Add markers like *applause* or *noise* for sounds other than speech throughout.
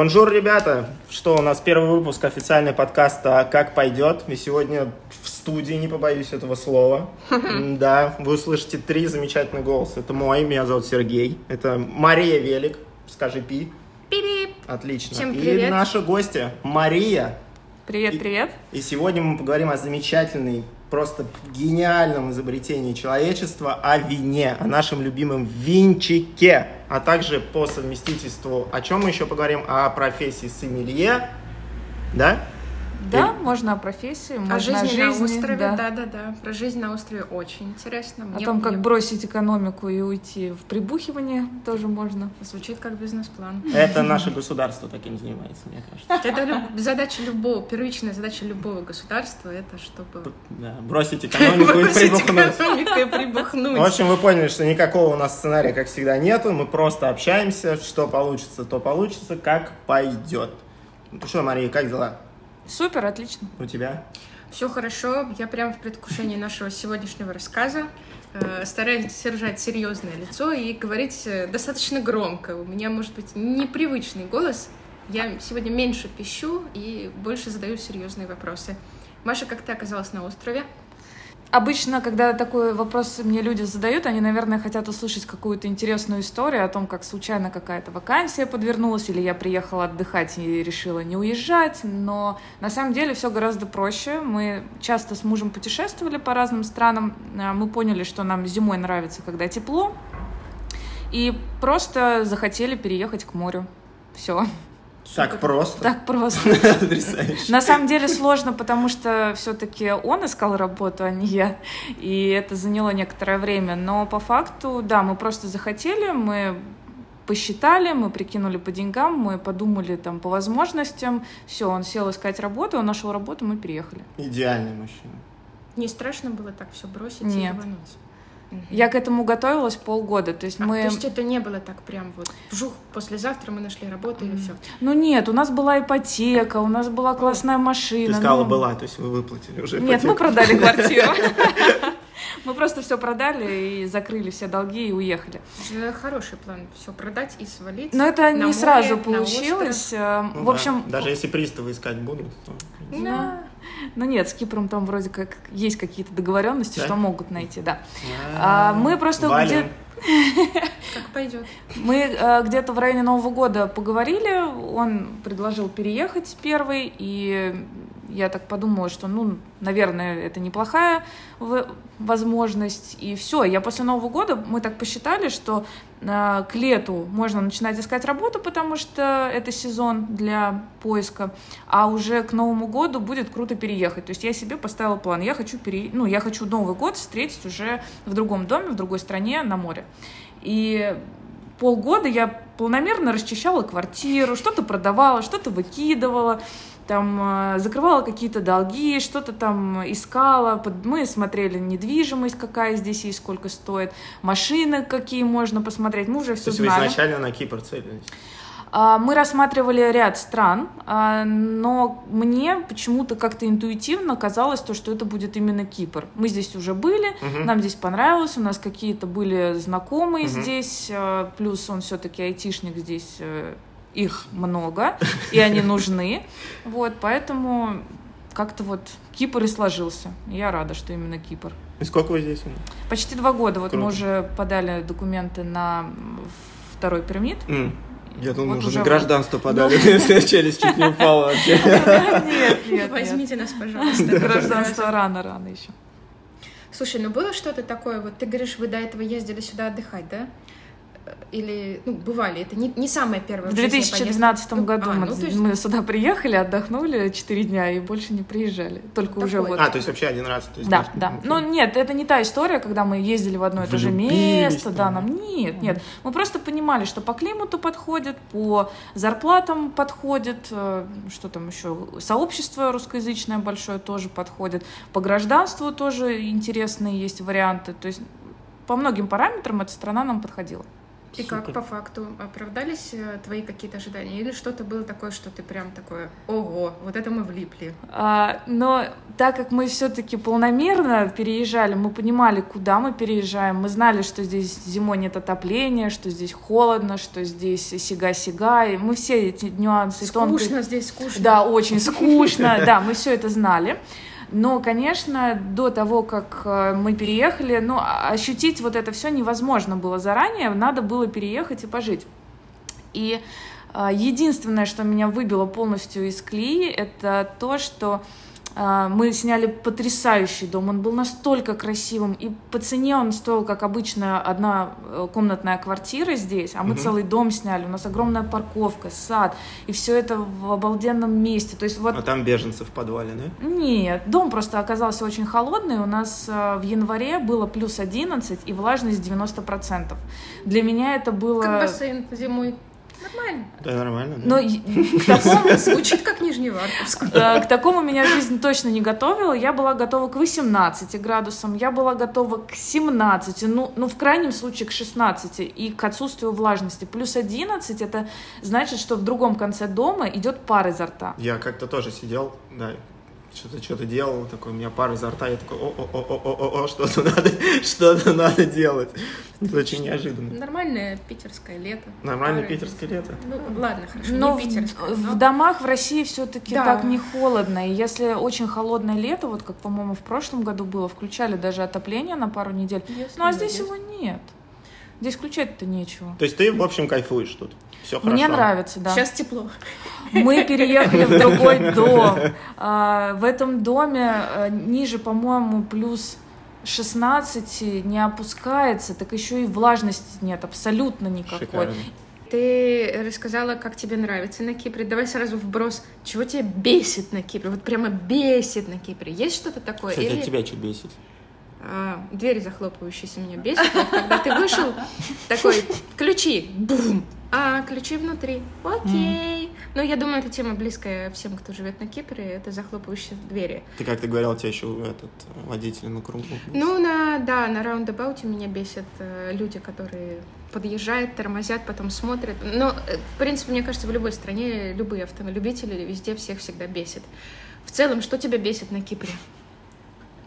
Bonjour, ребята! Что, у нас первый выпуск официальный подкаста «Как пойдет». И сегодня в студии, не побоюсь этого слова. *laughs* Да, вы услышите три замечательных голоса. Это мой, меня зовут Сергей. Это Мария Велик, скажи пи. Пип-пип. Отлично. Всем И привет. наша гостья Мария. Привет, И- привет. И сегодня мы поговорим о замечательной, просто гениальном изобретении человечества, о вине, о нашем любимом винчике, а также по совместительству, о чем мы еще поговорим, о профессии сомелье, да? Да, можно о профессии, можно О жизни, на жизни, острове, да. да-да-да. Про жизнь на острове очень интересно. О Мне- том, как мне бросить экономику и уйти в прибухивание, тоже можно. Звучит как бизнес-план. Это наше государство таким занимается, мне кажется. Это задача любого, первичная задача любого государства, это чтобы... Да, бросить экономику и бросить прибухнуть. экономику и прибухнуть. В общем, вы поняли, что никакого у нас сценария, как всегда, нету. Мы просто общаемся. Что получится, то получится, как пойдет. Ну что, Мария, как дела Супер, отлично. у тебя? Все хорошо, я прямо в предвкушении нашего сегодняшнего рассказа. Э, Стараюсь держать серьезное лицо и говорить э, достаточно громко. У меня, может быть, непривычный голос. Я сегодня меньше пищу и больше задаю серьезные вопросы. Маша, как ты оказалась на острове? Обычно, когда такой вопрос мне люди задают, они, наверное, хотят услышать какую-то интересную историю о том, как случайно какая-то вакансия подвернулась, или я приехала отдыхать и решила не уезжать. Но на самом деле все гораздо проще. Мы часто с мужем путешествовали по разным странам. А, Мы поняли, что нам зимой нравится, когда тепло. И просто захотели переехать к морю. Все. Так просто. Так просто. *laughs* На самом деле сложно, потому что все-таки он искал работу, а не я. И это заняло некоторое время. Но по факту, да, мы просто захотели, мы посчитали, мы прикинули по деньгам, мы подумали там по возможностям. Все, он сел искать работу, он нашел работу, мы переехали. Идеальный мужчина. Не страшно было так все бросить и Нет. рвануть? Я к этому готовилась полгода. То есть А, мы... То есть это не было так прям вот вжух, послезавтра мы нашли работу и все. Ну нет, у нас была ипотека, у нас была классная машина. Ты сказала, ну, была, то есть вы выплатили уже Нет, мы ипотеку. продали квартиру. *laughs* Мы просто все продали и закрыли все долги и уехали. Это хороший план. Все продать и свалить. Но это не море, сразу получилось. Э, Ну В да, общем, Даже если приставы искать будут, то... Да. ну нет, с Кипром там вроде как есть какие-то договоренности, Да? что могут найти, да. А, мы просто где- Как пойдет. Мы э, где-то в районе Нового года поговорили, он предложил переехать первый, и я так подумала, что, ну, наверное, это неплохая возможность, и все. Я после Нового года, мы так посчитали, что э, к лету можно начинать искать работу, потому что это сезон для поиска, а уже к Новому году будет круто переехать. То есть я себе поставила план, я хочу, пере... ну, я хочу Новый год встретить уже в другом доме, в другой стране, на море. И полгода я планомерно расчищала квартиру, что-то продавала, что-то выкидывала, там э, закрывала какие-то долги, что-то там искала. Мы смотрели недвижимость, какая здесь есть, сколько стоит, машины какие можно посмотреть. Мы уже То все есть вы знали. изначально на Кипр целились? А, Мы рассматривали ряд стран, а, но мне почему-то как-то интуитивно казалось то, что это будет именно Кипр. Мы здесь уже были, Мгм. нам здесь понравилось, у нас какие-то были знакомые Мгм. здесь, а, плюс он все-таки айтишник здесь, э, их много, и они нужны. Вот, поэтому как-то вот Кипр и сложился. Я рада, что именно Кипр. И сколько вы здесь? Почти два года. Вот Круто. мы уже подали документы на второй пирамид. М, Я думал, Вот уже на вот. гражданство подали. *laughs* Челюсть чуть не упала вообще. *laughs* Нет, *laughs* нет. Возьмите нас, пожалуйста. Гражданство рано, рано еще. Слушай, ну было что-то такое, вот ты говоришь, вы до этого ездили сюда отдыхать, да? Или, ну, бывали, это не, не самое первое В жизни 2012 поездка. году А, мы, ну, есть- мы сюда приехали, отдохнули 4 дня и больше не приезжали. Только Такой. уже вот. А, то есть вообще один раз? то есть Да, да. Ну нет, это не та история, когда мы ездили в одно и то же место, там. да, нам нет, нет. Мы просто понимали, что по климату подходит, по зарплатам подходит, э, что там еще, сообщество русскоязычное большое тоже подходит, по гражданству тоже интересные есть варианты. То есть по многим параметрам эта страна нам подходила. И как по факту оправдались э, твои какие-то ожидания? Или что-то было такое, что ты прям такое, ого, вот это мы влипли? А, но так как мы все-таки полномерно переезжали, мы понимали, куда мы переезжаем, мы знали, что здесь зимой нет отопления, что здесь холодно, что здесь сига-сига, и мы все эти нюансы тонкие- Скучно здесь, скучно. Да, очень скучно, *laughs* да, мы все это знали. Но, конечно, до того, как э, мы переехали, ну, а- ощутить вот это все невозможно было заранее, надо было переехать и пожить. И э, единственное, что меня выбило полностью из колеи, это то, что мы сняли потрясающий дом. Он был настолько красивым, и по цене он стоил, как обычно, одна э, комнатная квартира здесь, а мы Мгм. целый дом сняли. У нас огромная парковка, сад, и все это в обалденном месте. То есть вот А там беженцы в подвале, да? нет, дом просто оказался очень холодный. У нас э, в январе было плюс 11 и влажность 90%. Для меня это было... Как бассейн зимой. Нормально. Да, нормально. да? Но к такому, *laughs* Звучит как Нижневартовск. к такому меня жизнь точно не готовила. Я была готова к 18 градусам, я была готова к 17, ну, ну в крайнем случае к 16 и к отсутствию влажности. Плюс 11 это значит, что в другом конце дома идет пар изо рта. Я как-то тоже сидел, да, что-то что-то делал, такой, у меня пар изо рта, я такой, о-о-о-о-о, что-то надо, *laughs* что-то надо делать. Это очень неожиданно. Нормальное питерское лето. Нормальное Пары. питерское лето. Ну, ладно, хорошо, Но не в, питерское. в но- домах в России все-таки Да. так не холодно. И если очень холодное лето, вот как, по-моему, в прошлом году было, включали даже отопление на пару недель. Если Ну а здесь есть. его нет. Здесь включать-то нечего. То есть ты, в общем, кайфуешь тут. Все хорошо. Мне нравится, да. Сейчас тепло. Мы переехали в другой *laughs* дом. А, В этом доме а, ниже, по-моему, плюс 16 не опускается, так еще и влажности нет абсолютно никакой. Шикарно. Ты рассказала, как тебе нравится на Кипре. Давай сразу вброс. Чего тебя бесит на Кипре? Вот прямо бесит на Кипре. Есть что-то такое? Кстати, Или тебя что бесит? А, двери захлопывающиеся меня бесит? Вот когда ты вышел, такой, ключи, бум, а ключи внутри. Окей. Ну, я думаю, эта тема близкая всем, кто живет на Кипре. Это захлопывающие двери. Ты как ты говорил, у тебя еще этот водитель на кругу. Ну, на, да, на раундабауте меня бесят э, люди, которые подъезжают, тормозят, потом смотрят. Но, э, в принципе, мне кажется, в любой стране любые автолюбители везде всех всегда бесит. В целом, что тебя бесит на Кипре?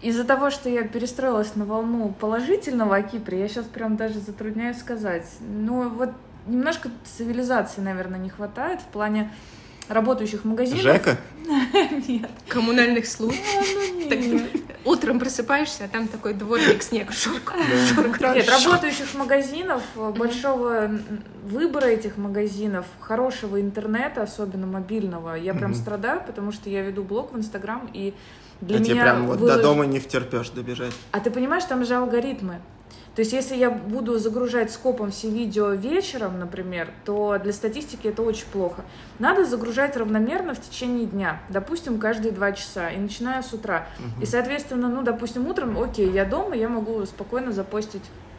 Из-за того, что я перестроилась на волну положительного о Кипре, я сейчас прям даже затрудняюсь сказать. Ну, вот немножко цивилизации, наверное, не хватает в плане работающих магазинов. Жека? *laughs* Нет. Коммунальных служб. Ну, *laughs* нет. Утром просыпаешься, а там такой дворник снег. Шурк, шурк, Нет, работающих магазинов, э, большого выбора этих магазинов, хорошего интернета, особенно мобильного. Я прям страдаю, потому что я веду блог в Инстаграм, и для а тебе меня прям вот вылож- до дома не втерпешь добежать. А ты понимаешь, там же алгоритмы. То есть, если я буду загружать скопом все видео вечером, например, то для статистики это очень плохо. Надо загружать равномерно в течение дня, допустим, каждые два часа, и начиная с утра. И, соответственно, ну, допустим, утром, окей, я дома, я могу спокойно запостить а,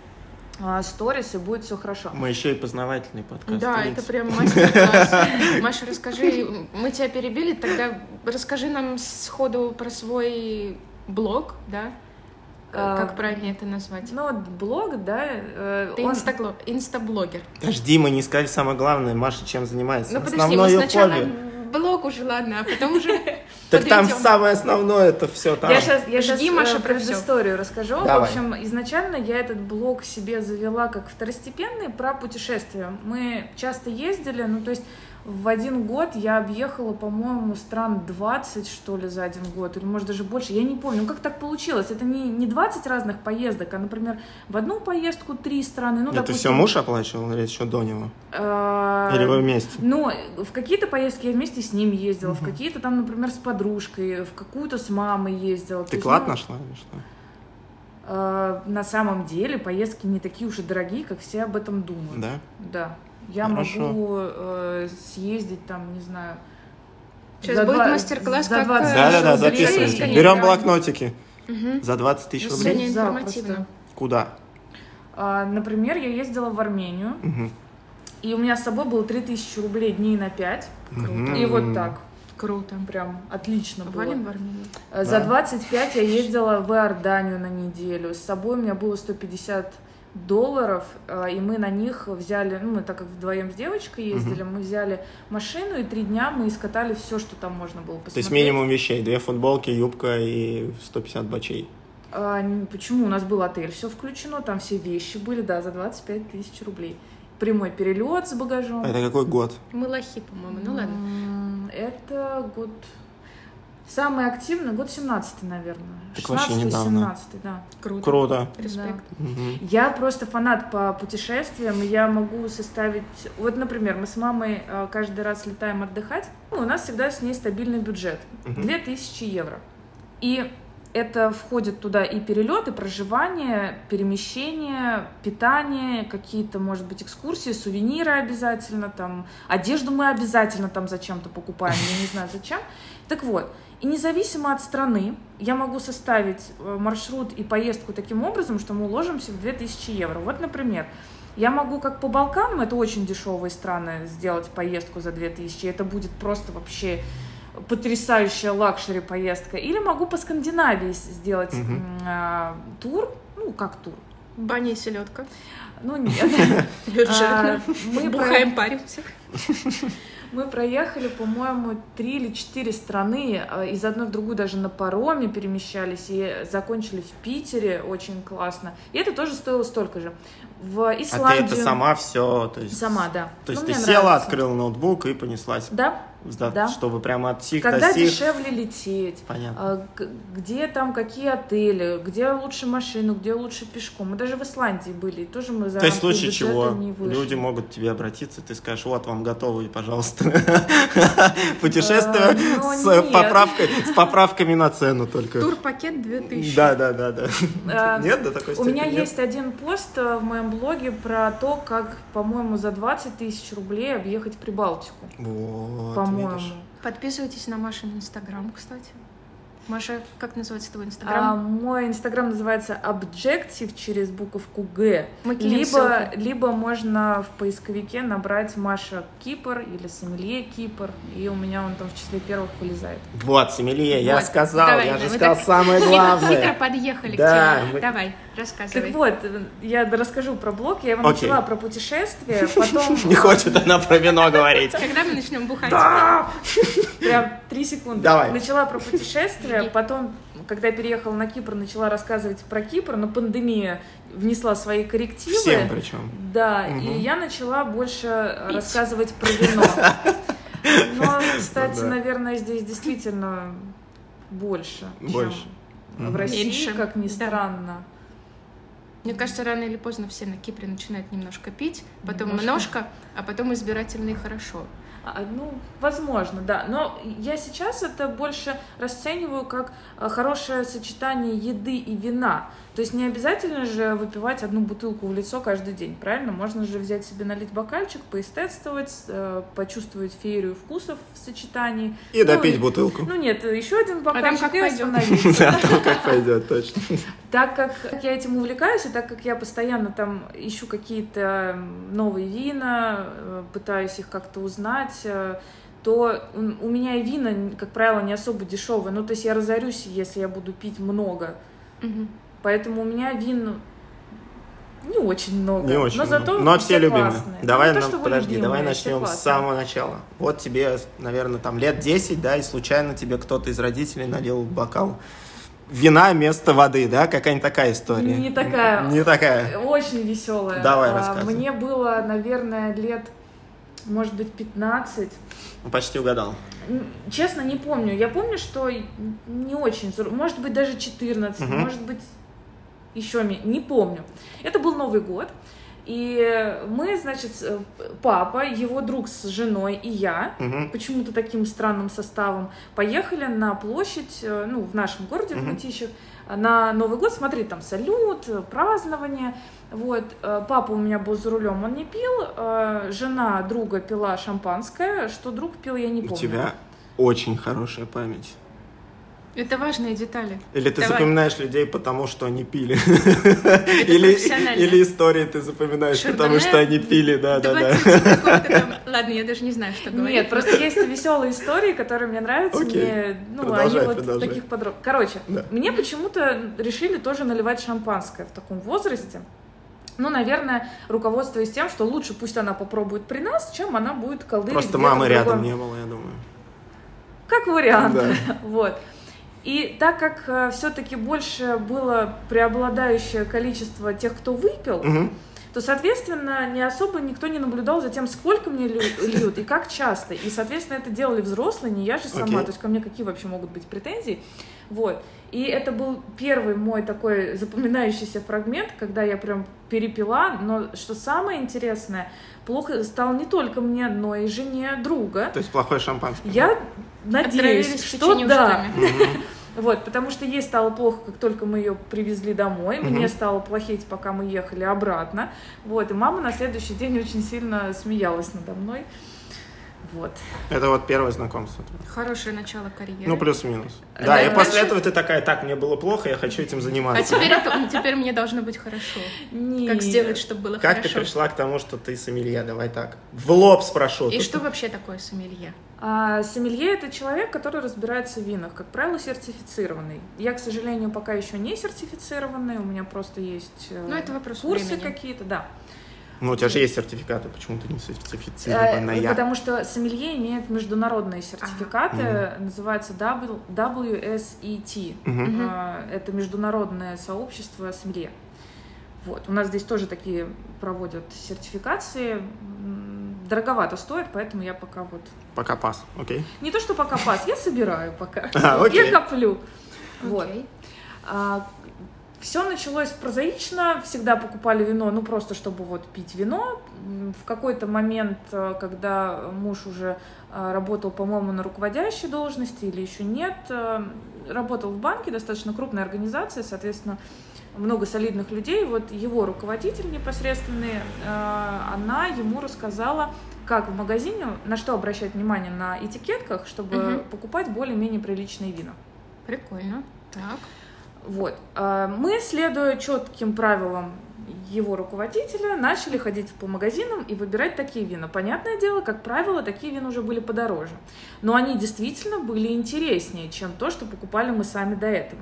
сторис, и будет все хорошо. Мы еще и познавательный подкаст. Да, видите? это прям мастер-класс. *laughs* Маша, расскажи, мы тебя перебили, тогда расскажи нам сходу про свой блог, да? А, Как правильно это назвать? Ну, вот блог, да, э, Ты он- инстагло- инстаблогер. Подожди, мы не сказали самое главное. Маша чем занимается? Ну подожди, Основное мы сначала хобби. блог уже, ладно, а потом уже *laughs* Так там самое основное это все там. Я сейчас, я Жги, щас, Маша, э, про предысторию расскажу. Давай. В общем, изначально я этот блог себе завела как второстепенный про путешествия. Мы часто ездили, ну то есть в один год я объехала, по-моему, стран 20, что ли, за один год, или может даже больше, я не помню. Ну как так получилось? Это не, не 20 разных поездок, а, например, в одну поездку три страны. Ну, это допустим, все муж оплачивал или еще до него? э, Или вы вместе? ну, в какие-то поездки я вместе с ним ездила, в какие-то там, например, с подружкой, в какую-то с мамой ездила. Ты клад ну, нашла или что? Э, на самом деле поездки не такие уж и дорогие, как все об этом думают. Да? Да. Я Хорошо. могу э, съездить там, не знаю. Сейчас за будет два- мастер-класс, за как, 20 э, Да, да, да, тысяч рублей. записывайте. Берем блокнотики. Мгм. За 20 тысяч рублей. Сегодня информативно. Куда? А, например, я ездила в Армению, Мгм. и у меня с собой было 3000 рублей дней на 5. Мгм. И вот так. Круто. Прям отлично было. Валим в Армению. За Да. 25 я ездила в Иорданию на неделю. С собой у меня было 150 долларов, э, и мы на них взяли, ну, мы так как вдвоем с девочкой ездили, Мгм. мы взяли машину, и три дня мы искатали все, что там можно было посмотреть. То есть минимум вещей. Две футболки, юбка и 150 бачей. А, почему? У нас был отель, все включено, там все вещи были, да, за 25 тысяч рублей. Прямой перелет с багажом. А Это какой год? Мы лохи, по-моему. Ну ладно. Это год... Самый активный год 17 наверное. Так вообще 16 недавно. 17 да. Круто. Круто. Респект. Мгм. Я просто фанат по путешествиям, и я могу составить... Вот, например, мы с мамой э, каждый раз летаем отдыхать, ну, у нас всегда с ней стабильный бюджет. Мгм. 2000 евро. И это входит туда и перелеты, проживание, перемещение, питание, какие-то, может быть, экскурсии, сувениры обязательно, там, одежду мы обязательно там зачем-то покупаем, я не знаю зачем. Так вот, и независимо от страны, я могу составить э, маршрут и поездку таким образом, что мы уложимся в 2000 евро. Вот, например, я могу как по Балканам, это очень дешевые страны, сделать поездку за 2000, это будет просто вообще потрясающая luxury поездка. Или могу по Скандинавии сделать м, а, тур, ну как тур, Баня и селедка. ну нет. *laughs* А, Мы Бухаем, паримся. *laughs* Мы проехали, по-моему, три или четыре страны, э, из одной в другую даже на пароме перемещались и закончили в Питере, очень классно. И это тоже стоило столько же. В А ты Исландию... это сама все, то есть... Сама, да. То есть Ну, ты села, нравится. открыла ноутбук и понеслась, Да, да, Да. чтобы прямо от сих когда до сих. дешевле лететь. Понятно. а, Где там какие отели, где лучше машину, где лучше пешком. Мы даже в Исландии были, и тоже мы за То есть в случае чего люди могут к тебе обратиться, ты скажешь, вот вам готовый, пожалуйста, *laughs* путешествие Э, ну, с поправкой, с поправками на цену только. Турпакет 2000. Да, да, да, да. А, Нет, до такой У меня есть один пост э, в моем блоге про то, как, по-моему, за 20 тысяч рублей объехать Прибалтику. Вот, по-моему. Подписывайтесь на Машин инстаграм, кстати. Маша, как называется твой А, инстаграм? мой инстаграм называется Objective через буковку Г. Либо, ссылку. либо можно в поисковике набрать Маша Кипр или Сомелье Кипр, и у меня он там в числе первых вылезает. Вот, Семелье, я Вот. сказал, Давай, я же мы сказал так самое Хитро главное. подъехали Да, к теме. мы- Давай, рассказывай. Так вот, я расскажу про блог, я его Окей. начала про путешествия, *laughs* потом... Не хочет она про вино говорить. Когда мы начнем бухать? Прям три секунды. Давай. Начала про путешествия, потом, когда переехала на Кипр, начала рассказывать про Кипр, но пандемия внесла свои коррективы. Всем причем. Да, и я начала больше рассказывать про вино. *laughs* Но, кстати, Ну наверное, здесь действительно больше, чем Больше. в. России, как ни странно. Мне кажется, рано или поздно все на Кипре начинают немножко пить, потом Немножко. немножко, а потом избирательно и хорошо. А, Ну, возможно, да. Но я сейчас это больше расцениваю как а, хорошее сочетание еды и вина. То есть не обязательно же выпивать одну бутылку в лицо каждый день, правильно? Можно же взять себе налить бокальчик, поэстетствовать, э, почувствовать феерию вкусов в сочетании. И Ну, допить бутылку. Ну нет, еще один там бокальчик как и пойдет. остановиться. *laughs* Да, то как пойдет, точно. Так как я этим увлекаюсь, и так как я постоянно там ищу какие-то новые вина, э, пытаюсь их как-то узнать, э, то у меня и вина, как правило, не особо дешевые. Ну, то есть я разорюсь, если я буду пить много. Мгм. Поэтому у меня вин не очень много. Не очень. Но много. зато Но все любимые. классные. Давай, Ну, не то, нам- вы подожди, давай любимые, все начнем с самого начала. Вот тебе, наверное, там лет 10, да, и случайно тебе кто-то из родителей налил бокал вина вместо воды, да? Какая-нибудь такая история? Не такая. Не такая. Очень веселая. Давай, А, рассказывай. Мне было, наверное, лет, может быть, 15. Ну, Почти угадал. Честно, не помню. Я помню, что не очень, может быть, даже 14, Мгм. может быть, еще не помню. Это был Новый год, и мы, значит, э, папа, его друг с женой и я, Мгм. почему-то таким странным составом, поехали на площадь, э, ну, в нашем городе, в Мгм. Мытищах, на Новый год, смотреть там салют, э, празднование. Вот, папа у меня был за рулем, он не пил, жена друга пила шампанское, что друг пил, я не У помню. тебя очень хорошая память. Это важные детали. Или ты Давай. запоминаешь людей потому, что они пили. Или, или истории ты запоминаешь, потому Шардоне что они пили, да, да, да. 20 какого-то там- Ладно, я даже не знаю, что говорить. Нет, просто есть веселые истории, которые мне нравятся. Окей. Мне, ну, Продолжай, они вот продолжай. в таких подробностях. Короче, Да. мне почему-то решили тоже наливать шампанское в таком возрасте. Ну, наверное, руководствуясь тем, что лучше пусть она попробует при нас, чем она будет колдырить Просто мамы рядом не было, я думаю. Как вариант. Да. *laughs* Вот. И так как все-таки больше было преобладающее количество тех, кто выпил, Мгм. то, соответственно, не особо никто не наблюдал за тем, сколько мне льют и как часто. И, соответственно, это делали взрослые, не я же сама. Окей. То есть ко мне какие вообще могут быть претензии? Вот. И это был первый мой такой запоминающийся фрагмент, когда я прям перепила. Но что самое интересное, плохо стало не только мне, но и жене друга. То есть плохое шампанское. Я надеюсь, что да. Вот, потому что ей стало плохо, как только мы ее привезли домой. Мгм. Мне стало плохеть, пока мы ехали обратно. Вот, и мама на следующий день очень сильно смеялась надо мной. Вот. Это вот первое знакомство. Хорошее начало карьеры. Ну, плюс-минус. Да, Да, и дальше- после этого ты такая, так, мне было плохо, я хочу этим А заниматься. теперь, это, теперь мне должно быть хорошо. Как сделать, чтобы было Как ты хорошо? пришла к тому, что ты сомелье? Давай так. В лоб спрошу. И Тут- что вообще такое сомелье? А, сомелье это человек, который разбирается в винах, как правило, сертифицированный. Я, к сожалению, пока еще не сертифицированный, у меня просто есть э, Ну, это вопрос курсы времени. какие-то, да. Ну, у тебя же есть сертификаты, почему ты не Э, сертифицированная? Потому что сомелье имеет международные сертификаты, называется W- WSET. Мгм. А, Это международное сообщество сомелье. Вот. У нас здесь тоже такие проводят сертификации. Дороговато стоит, поэтому я пока вот... Пока пас, окей. Не то, что пока пас, я собираю пока. *laughs* А. Я коплю. Вот. Все началось прозаично, всегда покупали вино, ну просто чтобы вот пить вино. В какой-то момент, э, когда муж уже э, работал, по-моему, на руководящей должности или еще нет, э, работал в банке, достаточно крупная организация, соответственно, много солидных людей. Вот его руководитель непосредственный, она ему рассказала, как в магазине, на что обращать внимание на этикетках, чтобы Мгм. покупать более-менее приличные вина. Прикольно. Так. Вот. А, Мы, следуя четким правилам его руководителя, начали ходить по магазинам и выбирать такие вина. Понятное дело, как правило, такие вина уже были подороже. Но они действительно были интереснее, чем то, что покупали мы сами до этого.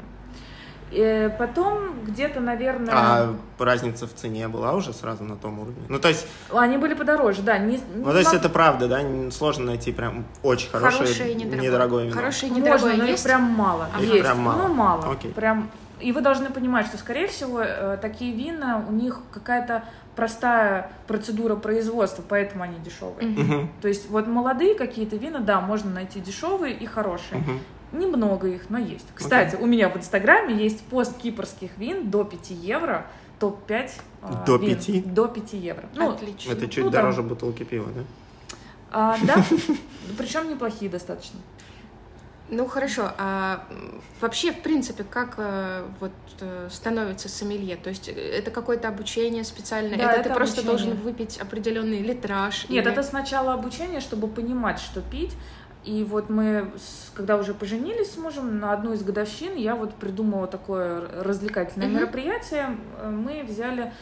Э, Потом где-то, наверное... А разница в цене была уже сразу на том уровне? Ну, то есть, Они были подороже, да. Не, ну, то есть это правда, да? Сложно найти прям очень хорошее, Хорошее и недорогое. недорогое вино. Хорошее и Можно, недорогое но их есть? прям мало. Ага. Есть, Прям мало. но мало. Окей. Прям... И вы должны понимать, что, скорее всего, э, такие вина, у них какая-то простая процедура производства, поэтому они дешевые. Мгм, То есть вот молодые какие-то вина, да, можно найти дешевые и хорошие. мгм. Немного их, но есть. Кстати, у меня в Инстаграме есть пост кипрских вин до 5 евро, топ-5 а, До вин. 5? До 5 евро. Ну, Отлично. Это чуть ну, там- дороже бутылки пива, да? а, да, *laughs* причем неплохие достаточно. Ну хорошо, а вообще, в принципе, как э, вот э, становится сомелье? То есть э, это какое-то обучение специальное? Да, это, это ты просто обучение. должен выпить определенный литраж? Нет, или- это сначала обучение, чтобы понимать, что пить. И вот мы, когда уже поженились с мужем, на одну из годовщин я вот придумала такое развлекательное Мгм. мероприятие. Э, Мы взяли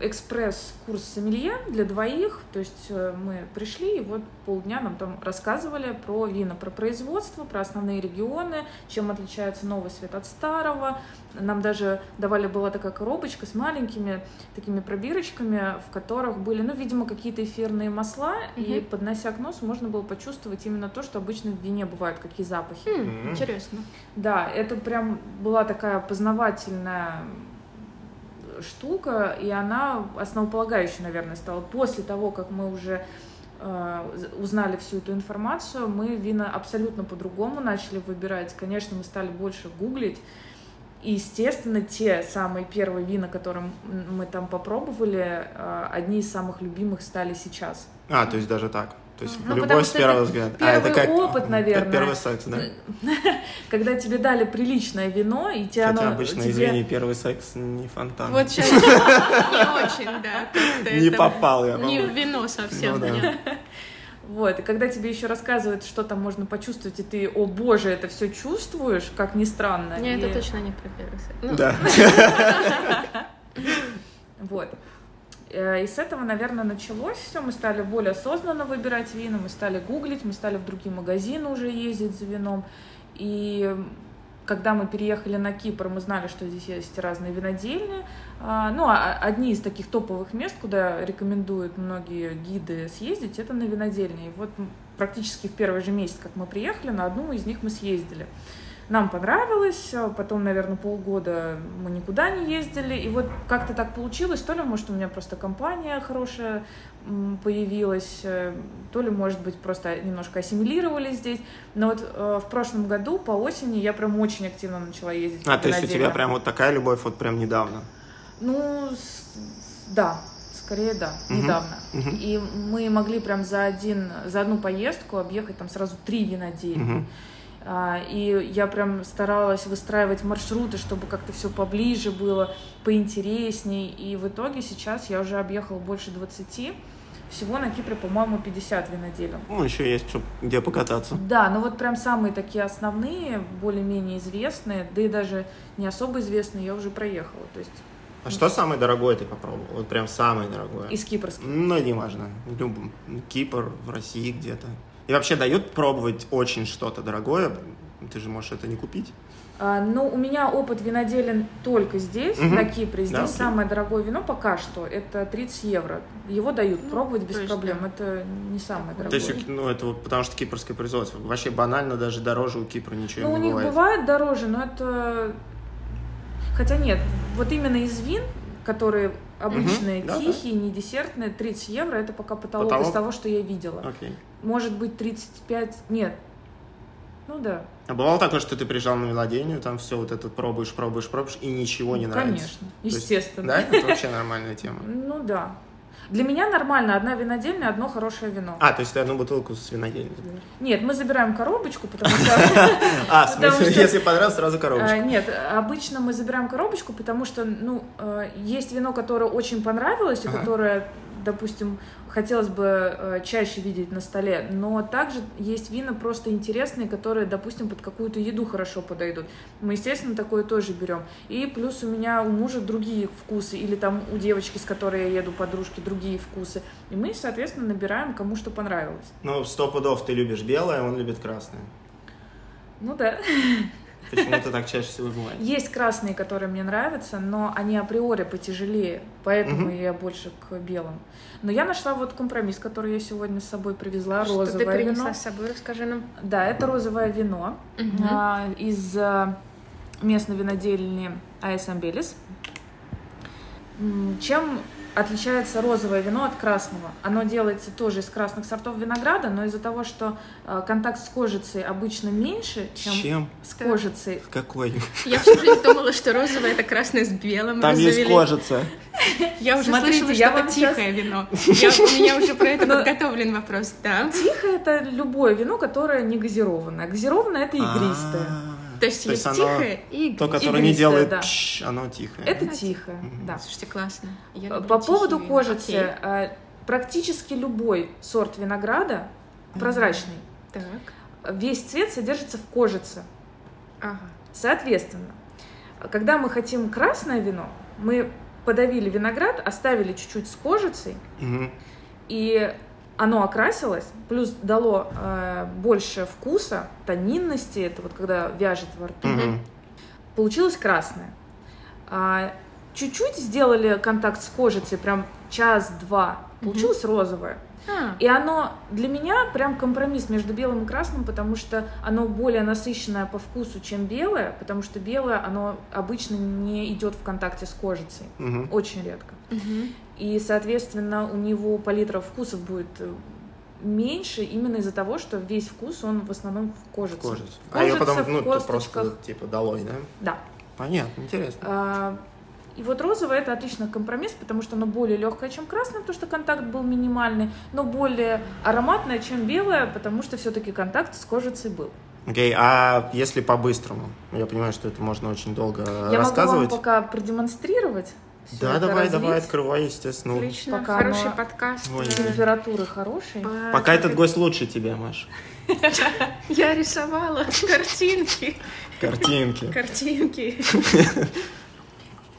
экспресс-курс сомелье для двоих. То есть э, мы пришли, и вот полдня нам там рассказывали про вина, про производство, про основные регионы, чем отличается новый свет от старого. Нам даже давали, была такая коробочка с маленькими такими пробирочками, в которых были, ну, видимо, какие-то эфирные масла, и Мгм. поднося к носу можно было почувствовать именно то, что обычно в вине бывают, какие запахи. Хм, интересно. Да, это прям была такая познавательная штука, и она основополагающей, наверное, стала. После того, как мы уже э, узнали всю эту информацию, мы вина абсолютно по-другому начали выбирать. Конечно, мы стали больше гуглить. И, естественно, те самые первые вина, которые мы там попробовали, э, одни из самых любимых стали сейчас. А, то есть даже так. То есть Ну, любовь с первого это взгляда. а, первый это как опыт, наверное. Первый секс, да? *laughs* Когда тебе дали приличное вино, и тебе Хотя оно обычно, тебе- извини, первый секс не фонтан. Вот сейчас *laughs* не очень, да. как-то Не это попал я. Не в вино совсем, Ну да. нет. *laughs* Вот, и когда тебе еще рассказывают, что там можно почувствовать, и ты, о боже, это все чувствуешь, как ни странно. Не, и- это точно не про первый секс. Ну, Да. Вот. Э, И с этого, наверное, началось все. Мы стали более осознанно выбирать вина, мы стали гуглить, мы стали в другие магазины уже ездить за вином. И когда мы переехали на Кипр, мы знали, что здесь есть разные винодельни. А, ну, а одни из таких топовых мест, куда рекомендуют многие гиды съездить, это на винодельни. И вот практически в первый же месяц, как мы приехали, на одну из них мы съездили. Нам понравилось, а потом, наверное, полгода мы никуда не ездили, и вот как-то так получилось, то ли, может, у меня просто компания хорошая появилась, э, то ли, может быть, просто немножко ассимилировались здесь, но вот э, в прошлом году по осени я прям очень активно начала ездить. А, то есть у тебя прям вот такая любовь вот прям недавно? Ну, да, скорее да, угу. недавно. Угу. И мы могли прям за один, за одну поездку объехать там сразу три винодельни. Угу. А, и я прям старалась выстраивать маршруты, чтобы как-то все поближе было, поинтересней. И в итоге сейчас я уже объехала больше 20. Всего на Кипре, по-моему, 50 виноделин. Ну, еще есть где покататься. Да, ну вот прям самые такие основные, более-менее известные, да и даже не особо известные, я уже проехала. То есть а что самое дорогое ты попробовал? Вот прям самое дорогое. Из кипрских? Ну, не важно. Любым. Кипр, в России где-то. И вообще дают пробовать очень что-то дорогое? Ты же можешь это не купить. А, ну, у меня опыт виноделен только здесь, угу. на Кипре. Здесь да, самое дорогое вино пока что это 30 евро. Его дают ну, пробовать без проблем. Да. Это не самое дорогое. То есть, ну, это вот потому что кипрское производство. Вообще банально даже дороже у Кипра ничего ну, не бывает. Ну, у них бывает дороже, но это... Хотя нет, вот именно из вин, которые обычные, угу, тихие, да, да. не десертные, 30 евро это пока потолок, потолок? из того, что я видела. Окей. Может быть 35, нет, ну да. А бывало такое, что ты приезжал на мелодению, там все вот это пробуешь, пробуешь, пробуешь, и ничего не ну, нравится? Конечно, естественно. Есть, да, это вообще нормальная тема. Ну да. Для меня нормально одна винодельня, одно хорошее вино. А, то есть ты одну бутылку с винодельни забираешь? Нет, мы забираем коробочку, потому *laughs* что... А, в смысле, если понравилось, сразу коробочку? А, нет, обычно мы забираем коробочку, потому что, ну, э, есть вино, которое очень понравилось, и которое допустим, хотелось бы э, чаще видеть на столе, но также есть вина просто интересные, которые, допустим, под какую-то еду хорошо подойдут. Мы, естественно, такое тоже берем. И плюс у меня у мужа другие вкусы, или там у девочки, с которой я еду, подружки, другие вкусы. И мы, соответственно, набираем, кому что понравилось. Ну, сто пудов ты любишь белое, он любит красное. Ну да. *laughs* Почему-то так чаще всего бывает. Есть красные, которые мне нравятся, но они априори потяжелее, поэтому я больше к белым. Но я нашла вот компромисс, который я сегодня с собой привезла, Что розовое ты принесла вино. с собой, расскажи нам. Да, это розовое вино а, из а, местной винодельни Белис. Чем отличается розовое вино от красного. Оно делается тоже из красных сортов винограда, но из-за того, что э, контакт с кожицей обычно меньше, чем, чем? с кожицей. Какой? Я всю жизнь думала, что розовое это красное с белым. Там есть кожица. Я уже Смотрите, слышала, я что это тихое вино. Я, у меня уже про это подготовлен вопрос, да. Тихое это любое вино, которое не газированное. Газированное это игристое. То есть То есть, есть тихое и То, которое не делает да. пш, оно тихое. Это тихое, да. Слушайте, классно. Я По поводу кожицы, Окей. А, практически любой сорт винограда прозрачный. Так. Весь цвет содержится в кожице. Ага. Соответственно, когда мы хотим красное вино, мы подавили виноград, оставили чуть-чуть с кожицей, угу. и оно окрасилось, плюс дало э, больше вкуса, тонинности, это вот когда вяжет во рту. Mm-hmm. Получилось красное. А, чуть-чуть сделали контакт с кожицей, прям час-два, получилось mm-hmm. розовое. А. И оно для меня прям компромисс между белым и красным, потому что оно более насыщенное по вкусу, чем белое, потому что белое, оно обычно не идет в контакте с кожицей. Угу. Очень редко. Угу. И, соответственно, у него палитра вкусов будет э, меньше именно из-за того, что весь вкус, он в основном в кожице. В кожице. В а ее потом, ну, просто типа долой, да? Да. Понятно, интересно. А, и вот розовое это отличный компромисс, потому что оно более легкое, чем красное, потому что контакт был минимальный, но более ароматное, чем белое, потому что все-таки контакт с кожицей был. Окей, okay, а если по-быстрому? Я понимаю, что это можно очень долго Я рассказывать. Я могу вам пока продемонстрировать. Да, давай, развить. давай, открывай, естественно. Отлично, пока хороший оно... подкаст. Ой. Температуры хорошие. По... Пока этот гость лучше тебя, Маш. *laughs* Я рисовала картинки. Картинки. Картинки. *laughs*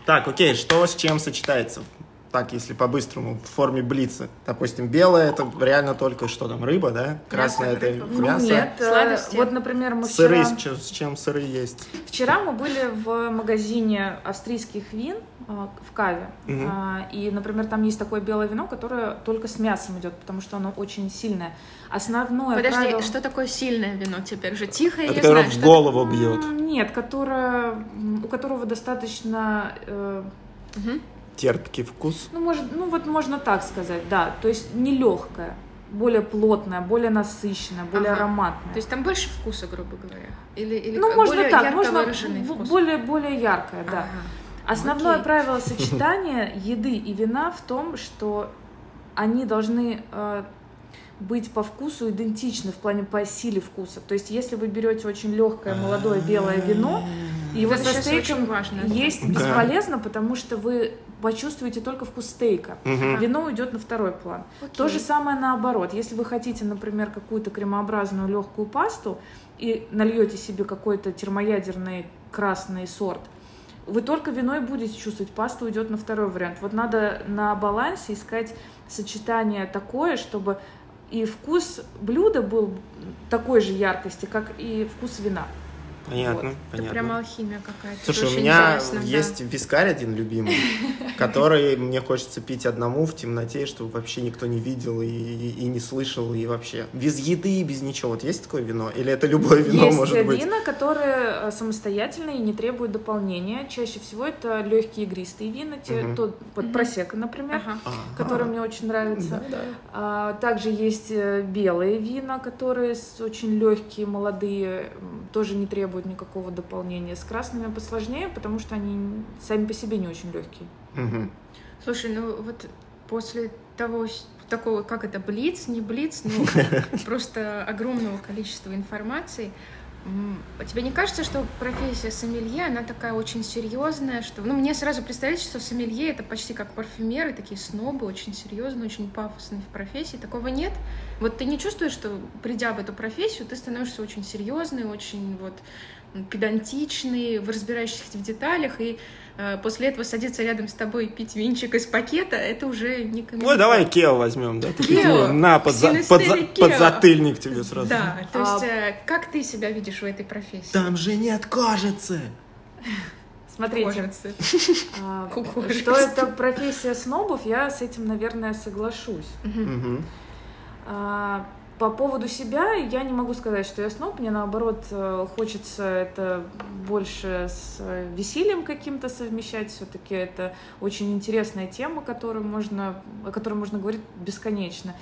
Так, окей, что с чем сочетается? Так, если по-быстрому, в форме блица. Допустим, белое это реально только что там, рыба, да? Красное это рыба. Ну, мясо. нет, э, Сладости. вот, например, мы Сыры, вчера... с чем, с чем сыры есть? Вчера мы были в магазине австрийских вин э, в Каве. А, И, например, там есть такое белое вино, которое только с мясом идет, потому что оно очень сильное. Основное Подожди, правило- что такое сильное вино теперь же? Тихое, Это я которое знаю, в голову бьет. Нет, которое, у которого достаточно, Мгм. Терпкий вкус. ну, может, ну вот можно так сказать, да, то есть не легкое, более плотное, более насыщенное, более Ага. ароматное. То есть там больше вкуса, грубо говоря? Или, или ну, можно более так, ярко можно вкус? более, более яркое, да. Ага. Основное Окей. правило *laughs* сочетания еды и вина в том, что они должны э, быть по вкусу идентичны в плане по силе вкуса. То есть, если вы берете очень легкое молодое белое вино, его Это со щас стейком важно. есть Да. бесполезно, потому что вы почувствуете только вкус стейка. Вино уйдет на второй план. Окей. То же самое наоборот. Если вы хотите, например, какую-то кремообразную легкую пасту и нальете себе какой-то термоядерный красный сорт, вы только вино и будете чувствовать, паста уйдет на второй вариант. Вот надо на балансе искать сочетание такое, чтобы и вкус блюда был такой же яркости, как и вкус вина. Понятно, Это понятно. прям алхимия какая-то. Слушай, Это у очень меня интересно, да. есть вискарь один любимый, *laughs* который мне хочется пить одному в темноте, чтобы вообще никто не видел и, и- и не слышал, и вообще. Без еды, без ничего. Вот есть такое вино? Или это любое вино Есть может быть? вина, которые э, самостоятельные и не требуют дополнения. Чаще всего это легкие игристые вина, те, Мгм. тот, вот Мгм. просека, например, Ага. А, который а, мне очень нравится. да, да. А, также есть э, белые вина, которые очень легкие, молодые, тоже не требуют никакого дополнения. С красными посложнее, потому что они сами по себе не очень легкие. Мгм. Слушай, ну вот после того такого, как это, блиц, не блиц, ну *laughs* просто огромного количества информации, тебе не кажется, что профессия сомелье, она такая очень серьезная, что, ну, мне сразу представляется, что сомелье это почти как парфюмеры, такие снобы, очень серьезные, очень пафосные в профессии, такого нет? Вот ты не чувствуешь, что придя в эту профессию, ты становишься очень серьезный, очень вот педантичный, в разбирающихся в деталях, и э, после этого садиться рядом с тобой и пить винчик из пакета, это уже не комедия. Ой, давай Кео возьмем, да? Такие Кео. тебе, на, под, за- под, за- Синестерий Кео. подзатыльник тебе сразу. Да, то А- есть э, как ты себя видишь в этой профессии? Там же нет кожицы. Смотрите, а, *laughs* что это профессия снобов, я с этим, наверное, соглашусь. А, По поводу себя я не могу сказать, что я сноб. Мне наоборот э, хочется это больше с э, весельем каким-то совмещать. Все-таки это очень интересная тема, которую можно, о которой можно говорить бесконечно.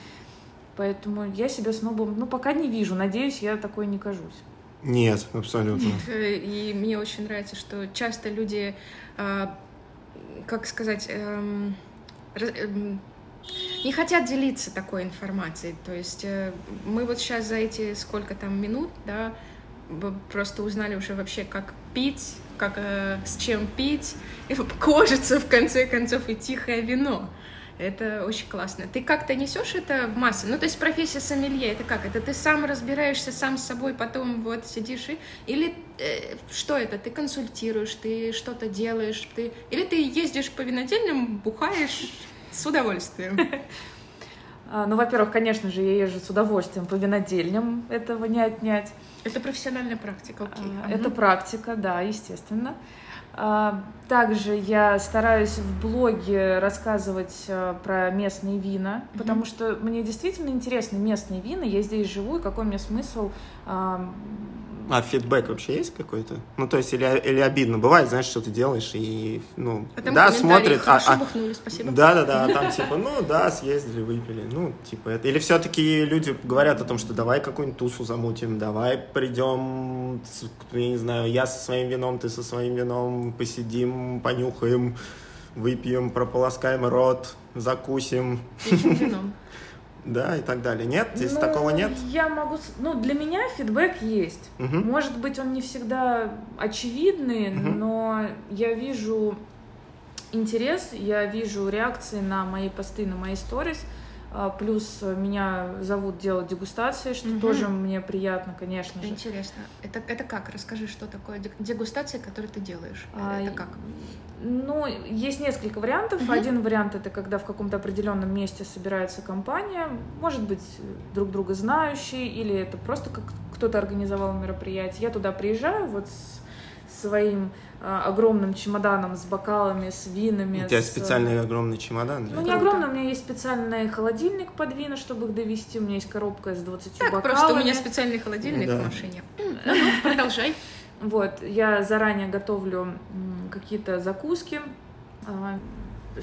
Поэтому я себя снобом, ну, пока не вижу. Надеюсь, я такой не кажусь. Нет, абсолютно. *laughs* И мне очень нравится, что часто люди, э, как сказать, эм, эм, не хотят делиться такой информацией. То есть э, мы вот сейчас за эти сколько там минут, да, просто узнали уже вообще, как пить, как э, с чем пить, и кожица в конце концов и тихое вино. Это очень классно. Ты как-то несешь это в массы? Ну, то есть профессия сомелье, это как? Это ты сам разбираешься сам с собой, потом вот сидишь и... Или э, что это? Ты консультируешь, ты что-то делаешь, ты... Или ты ездишь по винодельням, бухаешь с удовольствием. *laughs* А, Ну, во-первых, конечно же, я езжу с удовольствием по винодельням, этого не отнять. Это профессиональная практика, окей. А, Мгм. Это практика, да, естественно. А, Также я стараюсь в блоге рассказывать а, про местные вина, Мгм. потому что мне действительно интересны местные вина. Я здесь живу, и какой мне смысл а, фидбэк вообще есть какой-то? Ну, то есть, или, или обидно? Бывает, знаешь, что ты делаешь, и, ну, А там да, смотрит, а, а- бухнули, спасибо. да, да, да, а там типа, ну, да, съездили, выпили, ну, типа это. Или все-таки люди говорят о том, что давай какую-нибудь тусу замутим, давай придем, я не знаю, я со своим вином, ты со своим вином, посидим, понюхаем, выпьем, прополоскаем рот, закусим, вином. Да, и так далее. Нет, здесь ну, такого нет? Я могу... Ну, для меня фидбэк есть. Мгм. Может быть, он не всегда очевидный, Мгм. но я вижу интерес, я вижу реакции на мои посты, на мои сторис. А, Плюс меня зовут делать дегустации, что Мгм. тоже мне приятно, конечно же. Интересно. Это, это как? Расскажи, что такое дег- дегустация, которую ты делаешь. А, это как? Ну, есть несколько вариантов. Мгм. Один вариант это когда в каком-то определенном месте собирается компания, может быть, друг друга знающие, или это просто как кто-то организовал мероприятие. Я туда приезжаю вот с своим а, огромным чемоданом с бокалами, с винами. У тебя с- специальный огромный чемодан. для Ну, не Круто. огромный, у меня есть специальный холодильник под вина, чтобы их довести. У меня есть коробка с 20 Так, бокалами. просто у меня специальный холодильник Да. в машине. *laughs* Ну, ну, продолжай. Вот, я заранее готовлю какие-то закуски, а,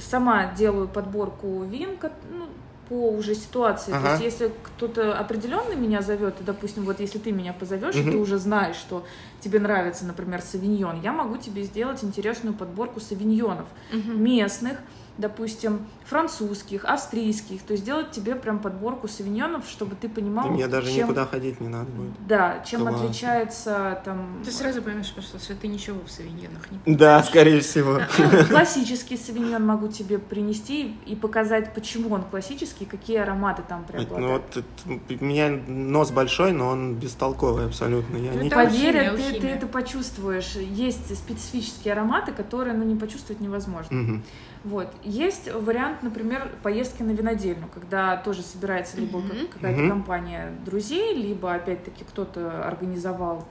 сама делаю подборку вин, ну, по уже ситуации. То Ага. есть, если кто-то определенный меня зовет, и, допустим, вот если ты меня позовешь, и Мгм. ты уже знаешь, что тебе нравится, например, савиньон, я могу тебе сделать интересную подборку савиньонов Мгм. местных, допустим, французских, австрийских, то есть сделать тебе прям подборку савиньонов, чтобы ты понимал, мне даже чем, никуда ходить не надо будет. да, чем Класс. отличается там Ты сразу поймешь, просто, что ты ничего в савиньонах не Да, скорее всего. Ну, *laughs* классический савиньон могу тебе принести и показать, почему он классический, какие ароматы там Ну преобладают. вот это- у меня нос большой, но он бестолковый абсолютно. Я Ну, не... Поверь, ты, ты это почувствуешь. Есть специфические ароматы, которые ну, не почувствовать невозможно. Мгм. Вот. Есть вариант, например, поездки на винодельню, когда тоже собирается либо как- какая-то Мгм. компания друзей, либо, опять-таки, кто-то организовал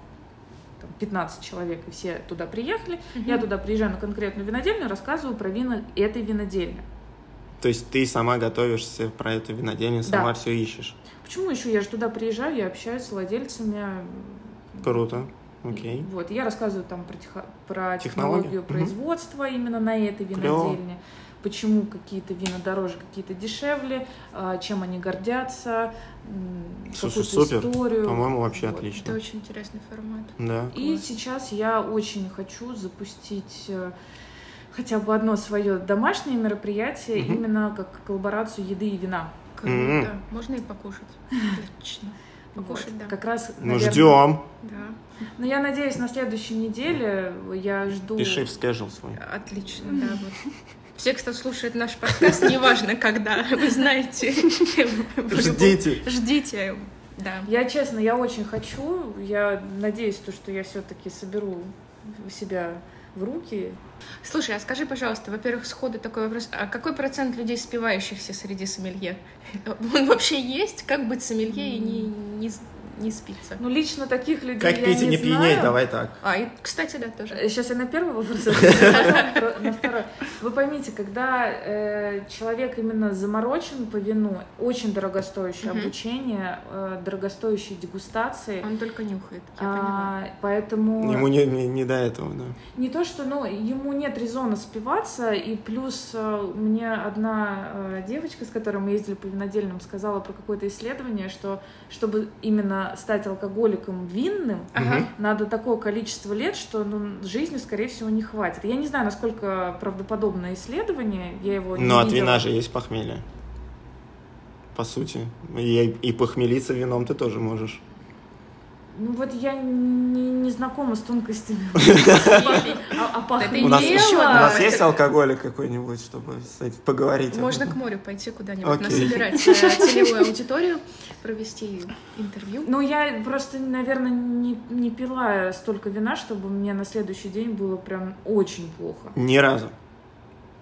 там, 15 человек, и все туда приехали. Я туда приезжаю на конкретную винодельню, рассказываю про вина этой винодельни. То есть ты сама готовишься про эту винодельню, сама Да. все ищешь. Почему еще? Я же туда приезжаю, я общаюсь с владельцами. Круто. Окей. Вот, я рассказываю там про, теха- про технологию производства именно на этой Клево. винодельне. Почему какие-то вина дороже, какие-то дешевле, а, чем они гордятся, Слушай, какую-то супер. историю. По-моему, вообще Вот. Это отлично. очень интересный формат. Да. И Класс. сейчас я очень хочу запустить э, хотя бы одно свое домашнее мероприятие, Мгм. именно как коллаборацию еды и вина. Круто. М. Можно и покушать. *laughs* Отлично. Покушать, Вот. да. Как раз, Ну, наверное, ждем. Да. Ну, я надеюсь, на следующей неделе я жду... Пиши в скежл свой. Отлично, да. Вот. Все, кто слушает наш подкаст, *laughs* неважно когда, вы знаете. Ждите. Ждите. Да. Я, честно, я очень хочу. Я надеюсь, то, что я все-таки соберу себя в руки. Слушай, а скажи, пожалуйста, во-первых, сходу такой вопрос. А какой процент людей, спивающихся среди сомелье? *laughs* Он вообще есть? Как быть сомелье и не, не, не спиться? Ну, лично таких людей Как я пить и не знаю. пьянеть, давай так. А, и, кстати, да, тоже. Сейчас я на первый вопрос *laughs* на второй. Вы поймите, когда э, человек именно заморочен по вину, очень дорогостоящее обучение, э, дорогостоящие дегустации. Он только нюхает, я понимаю. А, поэтому Ему не, не, не до этого, да. Не то, что, ну, ему нет резона спиваться, и плюс э, мне одна э, девочка, с которой мы ездили по винодельным, сказала про какое-то исследование, что чтобы именно стать алкоголиком винным, Ага. надо такое количество лет, что ну, жизни, скорее всего, не хватит. Я не знаю, насколько правдоподобное исследование, я его не Но от видела. вина же есть похмелье. По сути. И, и похмелиться вином ты тоже можешь. Ну вот я не, не знакома с тонкостями. *laughs* А, а Это У нас, есть алкоголик какой-нибудь, чтобы поговорить? Можно к морю пойти куда-нибудь, насобирать э, целевую аудиторию, провести интервью. Ну, я просто, наверное, не, не пила столько вина, чтобы мне на следующий день было прям очень плохо. Ни разу.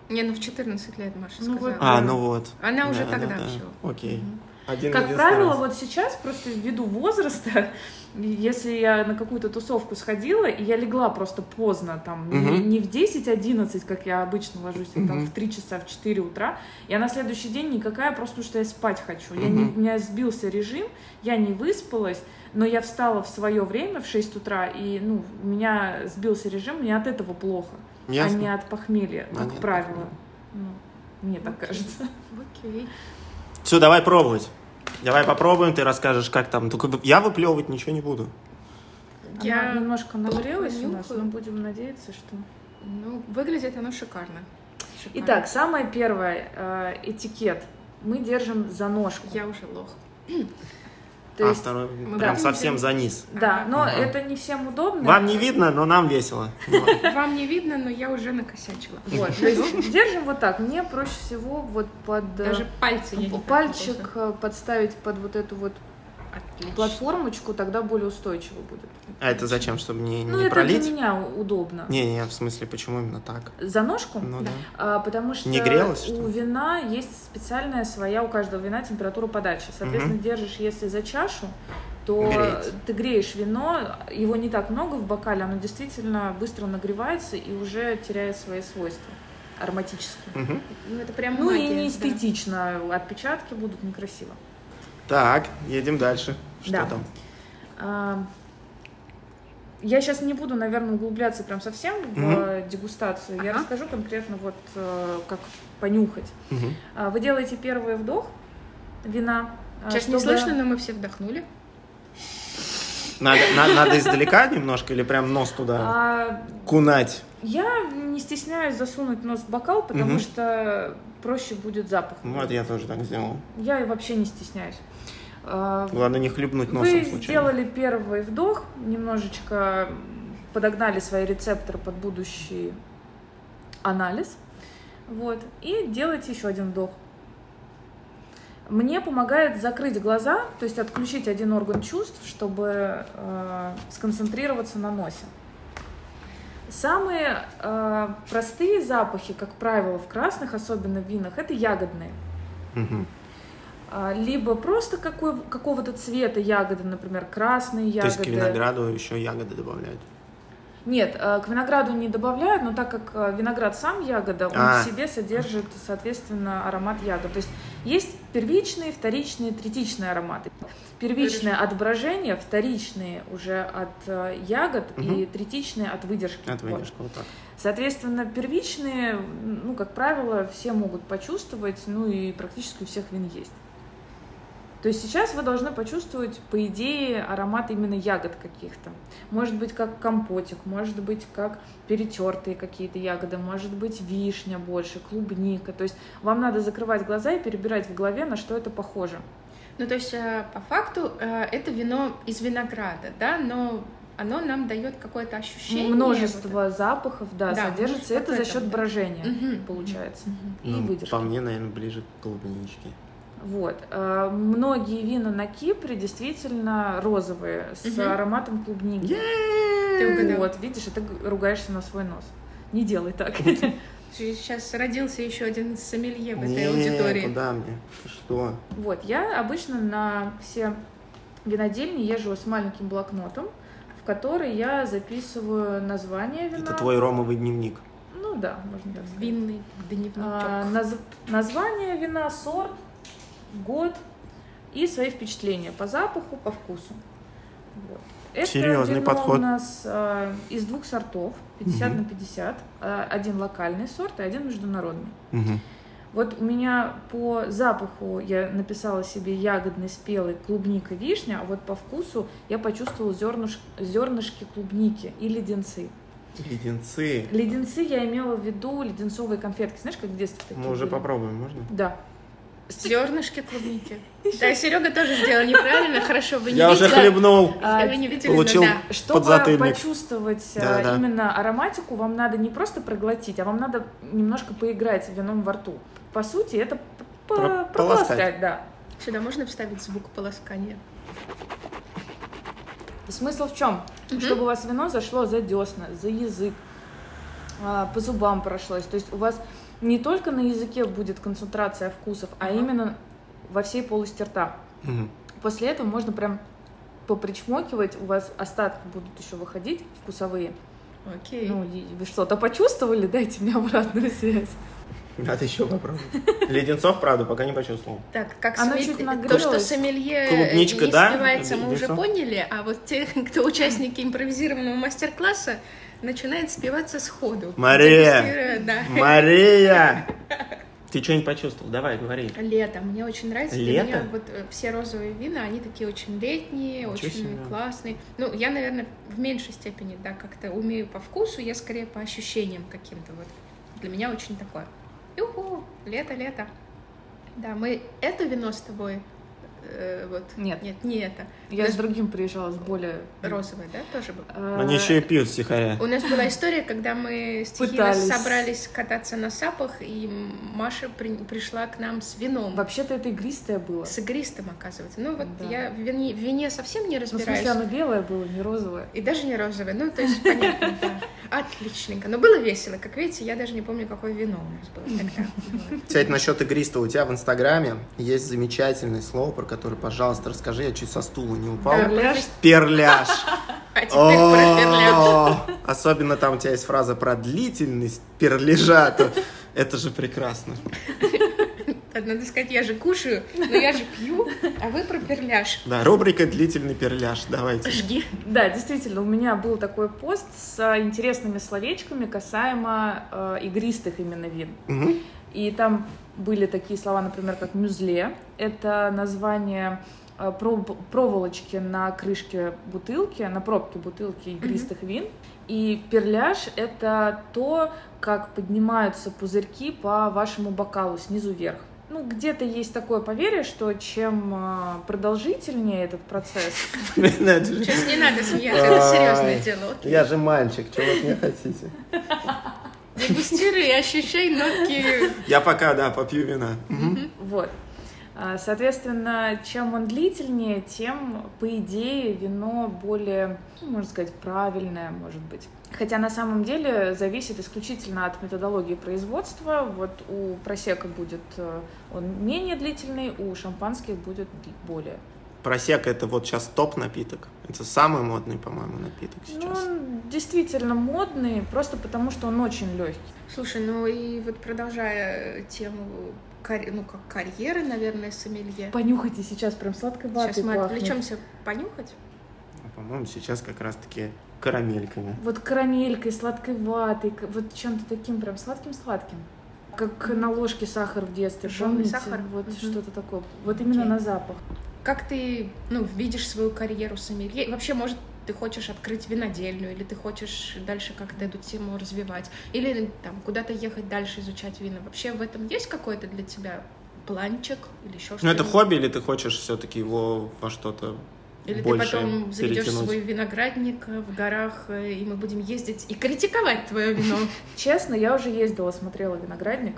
Не, ну в 14 лет Маша Ну сказала. А, ну вот. Она уже Да, тогда да, да. всё. Окей. Один Как правило, раз. вот сейчас, просто ввиду возраста, *laughs* если я на какую-то тусовку сходила, и я легла просто поздно, там, не, Мгм. не в 10-11, как я обычно ложусь, а там в 3 часа, в 4 утра, я на следующий день никакая, просто потому что я спать хочу. Я не, у меня сбился режим, я не выспалась, но я встала в свое время, в 6 утра, и, ну, у меня сбился режим, мне от этого плохо, а Ясно. не от похмелья, А как правило. похмелья. Ну, мне так Окей. кажется. Окей. Все, давай пробовать. Давай попробуем, ты расскажешь, как там. Только я выплевывать ничего не буду. Я Она немножко нагрелась у нас, но будем надеяться, что... Ну, выглядит оно шикарно. Шикарно. Итак, самое первое, э, этикет. Мы держим за ножку. Я уже лох. То а есть, второй мы прям будем совсем за низ. да, но Ага. это не всем удобно. Вам не видно, но нам весело. Вам не видно, но я уже накосячила. Вот, то есть держим вот так. Мне проще всего вот под Даже пальцы я не пальчик э, подставить под вот эту вот Отлично. платформочку, тогда более устойчиво будет. А это зачем, чтобы не, Ну, не это пролить? для меня удобно. Не, не, в смысле, почему именно так? За ножку? Ну Да. да. А, потому что Не грелось, что у вина есть специальная своя у каждого вина температура подачи. Соответственно, Мгм. держишь, если за чашу, то Греется. ты греешь вино, его не так много в бокале, оно действительно быстро нагревается и уже теряет свои свойства ароматические. Мгм. Ну, это прям Ну и магия, не да. эстетично, отпечатки будут некрасиво. Так, едем дальше. Что Да. там? А, Я сейчас не буду, наверное, углубляться прям совсем в э, дегустацию. Я Ага. расскажу конкретно вот э, как понюхать. А, Вы делаете первый вдох вина. а, Сейчас не чтобы- слышно, но мы все вдохнули. Надо, на- надо издалека немножко или прям нос туда А, кунать? Я не стесняюсь засунуть нос в бокал, потому Мгм. что проще будет запах. Вот я тоже так сделал. Я вообще не стесняюсь. А, Главное не хлебнуть носом Вы случайно. сделали первый вдох, немножечко подогнали свои рецепторы под будущий анализ. Вот. И делайте еще один вдох. Мне помогает закрыть глаза, то есть отключить один орган чувств, чтобы э, сконцентрироваться на носе. Самые э, простые запахи, как правило, в красных, особенно в винах, это ягодные. Мгм. А, Либо просто какой, какого-то цвета ягоды, например, красные То ягоды. есть к винограду еще ягоды добавляют. Нет, э, к винограду не добавляют, но так как э, виноград сам ягода, он А. в себе содержит, соответственно, аромат ягод. То есть есть первичные, вторичные, третичные ароматы. Первичное от брожения, вторичные уже от э, ягод и Мгм. третичные от выдержки. От Вот. выдержка вот так. Соответственно, первичные, ну, как правило, все могут почувствовать, ну и практически у всех вин есть. То есть сейчас вы должны почувствовать, по идее, аромат именно ягод каких-то. Может быть, как компотик, может быть, как перетертые какие-то ягоды, может быть, вишня больше, клубника. То есть вам надо закрывать глаза и перебирать в голове, на что это похоже. Ну, то есть, э, по факту, э, это вино из винограда, да, но оно нам дает какое-то ощущение. Множество запахов, да, Да, содержится. Это вот за счет вот, да. брожения, Мгм. получается. Мгм. И Ну, выдержки. по мне, наверное, ближе к клубничке. Вот. Э, Многие вина на Кипре действительно розовые, с Мгм. ароматом клубники. Ты. Вот, видишь, и ты ругаешься на свой нос. Не делай так. *laughs* Сейчас родился еще один сомелье в этой Не, аудитории. куда мне? Что? Вот, я обычно на все винодельни езжу с маленьким блокнотом, в который я записываю название вина. Это твой ромовый дневник. Ну да, можно так сказать. Винный дневничок. А, наз- Название вина, сорт, год и свои впечатления по запаху, по вкусу. Вот. Это Серьезный вино подход. у нас а, из двух сортов, 50 Мгм. на 50. А, один локальный сорт и один международный. Мгм. Вот у меня по запаху я написала себе ягодный, спелый, клубника, вишня, а вот по вкусу я почувствовала зернуш- зернышки клубники и леденцы. Леденцы. Леденцы я имела в виду леденцовые конфетки. Знаешь, как в детстве такие Мы уже были? попробуем, можно? Да. Зернышки клубники. *laughs* Да, Серега тоже сделал неправильно, хорошо, вы не Я уже хлебнул. А, Вы не видели, Получил. да. Чтобы Подзатыльник. почувствовать э, именно ароматику, вам надо не просто проглотить, а вам надо немножко поиграть вином во рту. По сути, это Про- прополоскать, полоскать. да. Сюда можно вставить звук полоскания? Смысл в чем? Мгм. Чтобы у вас вино зашло за десна, за язык, а, по зубам прошлось. То есть у вас не только на языке будет концентрация вкусов, а именно во всей полости рта. После этого можно прям попричмокивать, у вас остатки будут еще выходить вкусовые. Окей. Ну, и вы что-то почувствовали? Дайте мне обратную связь. Надо еще попробовать. Леденцов, правда, пока не почувствовал. Так, как Оно сомель- чуть То, нагрелось. что сомелье Клубничка, не да? спивается, мы уже поняли, а вот те, *laughs* кто участники импровизированного мастер-класса, начинает спиваться сходу. Мария! Да. Мария! *laughs* Ты что-нибудь почувствовал? Давай, говори. Лето. Мне очень нравится. Для Лето? меня вот э, все розовые вина, они такие очень летние, Ничего очень себе. классные. Ну, я, наверное, в меньшей степени, да, как-то умею по вкусу, я скорее по ощущениям каким-то. Вот для меня очень такое. Юху, лето, лето. Да, мы это вино с тобой Э, вот. Нет. Нет, не это. Я Даже- с другим приезжала, с более... Розовое, да, тоже был? Э, Они еще и пьют стихаря. У нас была история, когда мы с Тихиной Пытались. собрались кататься на сапах, и Маша при- пришла к нам с вином. Вообще-то это игристое было. С игристым, оказывается. Ну вот Да. я в вине, в вине совсем не Ну, в разбираюсь. смысле, оно белое было, не розовое. И даже не розовое. Ну, то есть, понятно, да. *laughs* Отличненько. Но было весело. Как видите, я даже не помню, какое вино у нас было тогда. *laughs* Кстати, насчет игристого, у тебя в Инстаграме есть замечательное слово, про которое, пожалуйста, расскажи, я чуть со стула не упал. Перляж? Перляж. *laughs* А теперь про перляж. О, Особенно там у тебя есть фраза про длительность перляжа. то Это же прекрасно. *laughs* Надо сказать, я же кушаю, но я же пью, а вы про перляж. Да, рубрика «Длительный перляж». Давайте. Жги. Да, действительно, у меня был такой пост с интересными словечками касаемо э, игристых именно вин. Мгм. И там были такие слова, например, как мюзле. Это название э, пров- проволочки на крышке бутылки, на пробке бутылки игристых вин. И перляж — это то, как поднимаются пузырьки по вашему бокалу снизу вверх. Ну, где-то есть такое поверье, что чем э, продолжительнее этот процесс, Сейчас не надо смеяться, это серьезное дело. Я же мальчик, чего вы меня хотите? Дегустируй и ощущай нотки. Я пока, да, попью вина. Вот. А, Соответственно, чем он длительнее, тем, по идее, вино более, ну, можно сказать, правильное, может быть. Хотя на самом деле зависит исключительно от методологии производства. Вот у просека будет э, он менее длительный, у шампанских будет более. Просека это вот сейчас топ напиток. Это самый модный, по-моему, напиток Ну, сейчас. он действительно модный, просто потому что он очень легкий. Слушай, ну и вот продолжая тему карь- ну, как карьеры, наверное, сомелье. Понюхайте сейчас, прям сладкой ватой Сейчас мы пахнет. отвлечемся понюхать. По-моему, сейчас как раз-таки карамельками. Вот карамелькой, сладкой ватой, вот чем-то таким прям сладким-сладким. Как на ложке сахар в детстве, Жжёный помните? сахар? Вот Мгм. что-то такое. Вот именно на запах. Как ты, ну, видишь свою карьеру сомелье? И Вообще, может, ты хочешь открыть винодельню, или ты хочешь дальше как-то эту тему развивать, или там куда-то ехать дальше изучать вина. Вообще в этом есть какой-то для тебя планчик или еще что-то? Ну, это хобби, или ты хочешь все-таки его во что-то Или больше ты потом заведешь перетянуть? свой виноградник э, в горах, э, и мы будем ездить и критиковать твое вино. *laughs* Честно, я уже ездила, смотрела виноградник.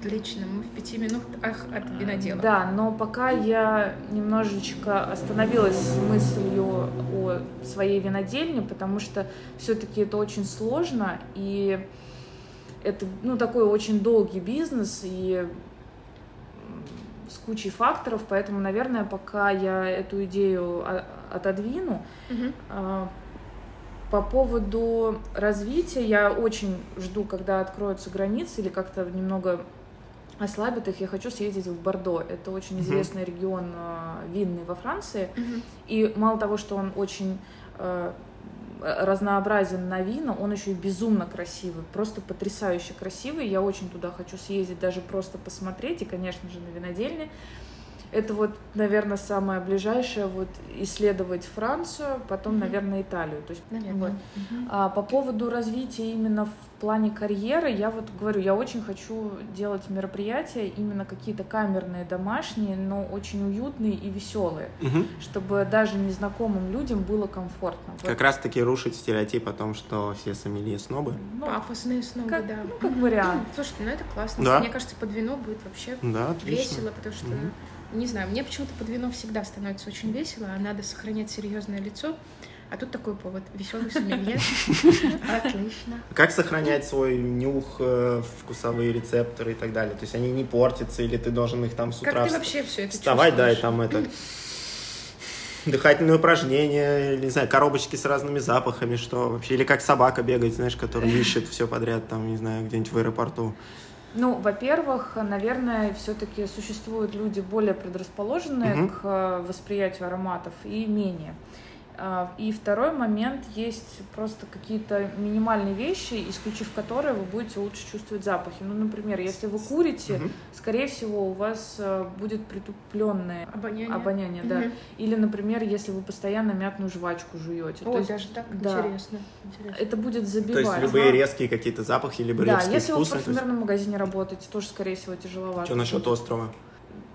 Отлично, мы в пяти минутах от винодела. Да, но пока я немножечко остановилась с мыслью о своей винодельне, потому что все-таки это очень сложно, и это ну, такой очень долгий бизнес, и с кучей факторов, поэтому, наверное, пока я эту идею о- отодвину, а, По поводу развития я очень жду, когда откроются границы или как-то немного ослабят их. Я хочу съездить в Бордо. Это очень известный регион а, винный во Франции. Мгм. И мало того, что он очень э, разнообразен на вина, он еще и безумно красивый, просто потрясающе красивый. Я очень туда хочу съездить, даже просто посмотреть, и, конечно же, на винодельне. Это вот, наверное, самое ближайшее, вот исследовать Францию, потом, Мгм. наверное, Италию. То есть, Наверное. вот. Мгм. А по поводу развития именно в плане карьеры, я вот говорю, я очень хочу делать мероприятия, именно какие-то камерные, домашние, но очень уютные и веселые, Мгм. чтобы даже незнакомым людям было комфортно. Вот, Как раз-таки рушить стереотип о том, что все сомелье снобы. ну, Пафосные снова, как, да. ну, как вариант. Слушайте, ну это классно. Да. Мне кажется, под вино будет вообще Да, отлично. весело, потому что, Мгм. Не знаю, мне почему-то под вино всегда становится очень весело, а надо сохранять серьезное лицо. А тут такой повод. Веселый сомелье. *laughs* Отлично. Как сохранять свой нюх, э, вкусовые рецепторы и так далее? То есть они не портятся, или ты должен их там с утра Как ты вообще все это вставать, да, и там это *laughs* дыхательные упражнения, или, не знаю, коробочки с разными запахами, что вообще, или как собака бегает, знаешь, которая *laughs* ищет все подряд, там, не знаю, где-нибудь в аэропорту. Ну, во-первых, наверное, все-таки существуют люди более предрасположенные Мгм. к э, восприятию ароматов и менее. А, И второй момент есть просто какие-то минимальные вещи, исключив которые вы будете лучше чувствовать запахи. Ну, например, если вы курите, Мгм. скорее всего, у вас э, будет притупленное Обоняние. обоняние, да. Мгм. Или, например, если вы постоянно мятную жвачку жуете. То Ой, есть даже так да. интересно. Интересно. это будет То забивать. есть любые резкие какие-то запахи, либо Да, резкие если вы в вкусы. То есть- парфюмерном магазине работаете, тоже, скорее всего, тяжеловато. Что насчет острова?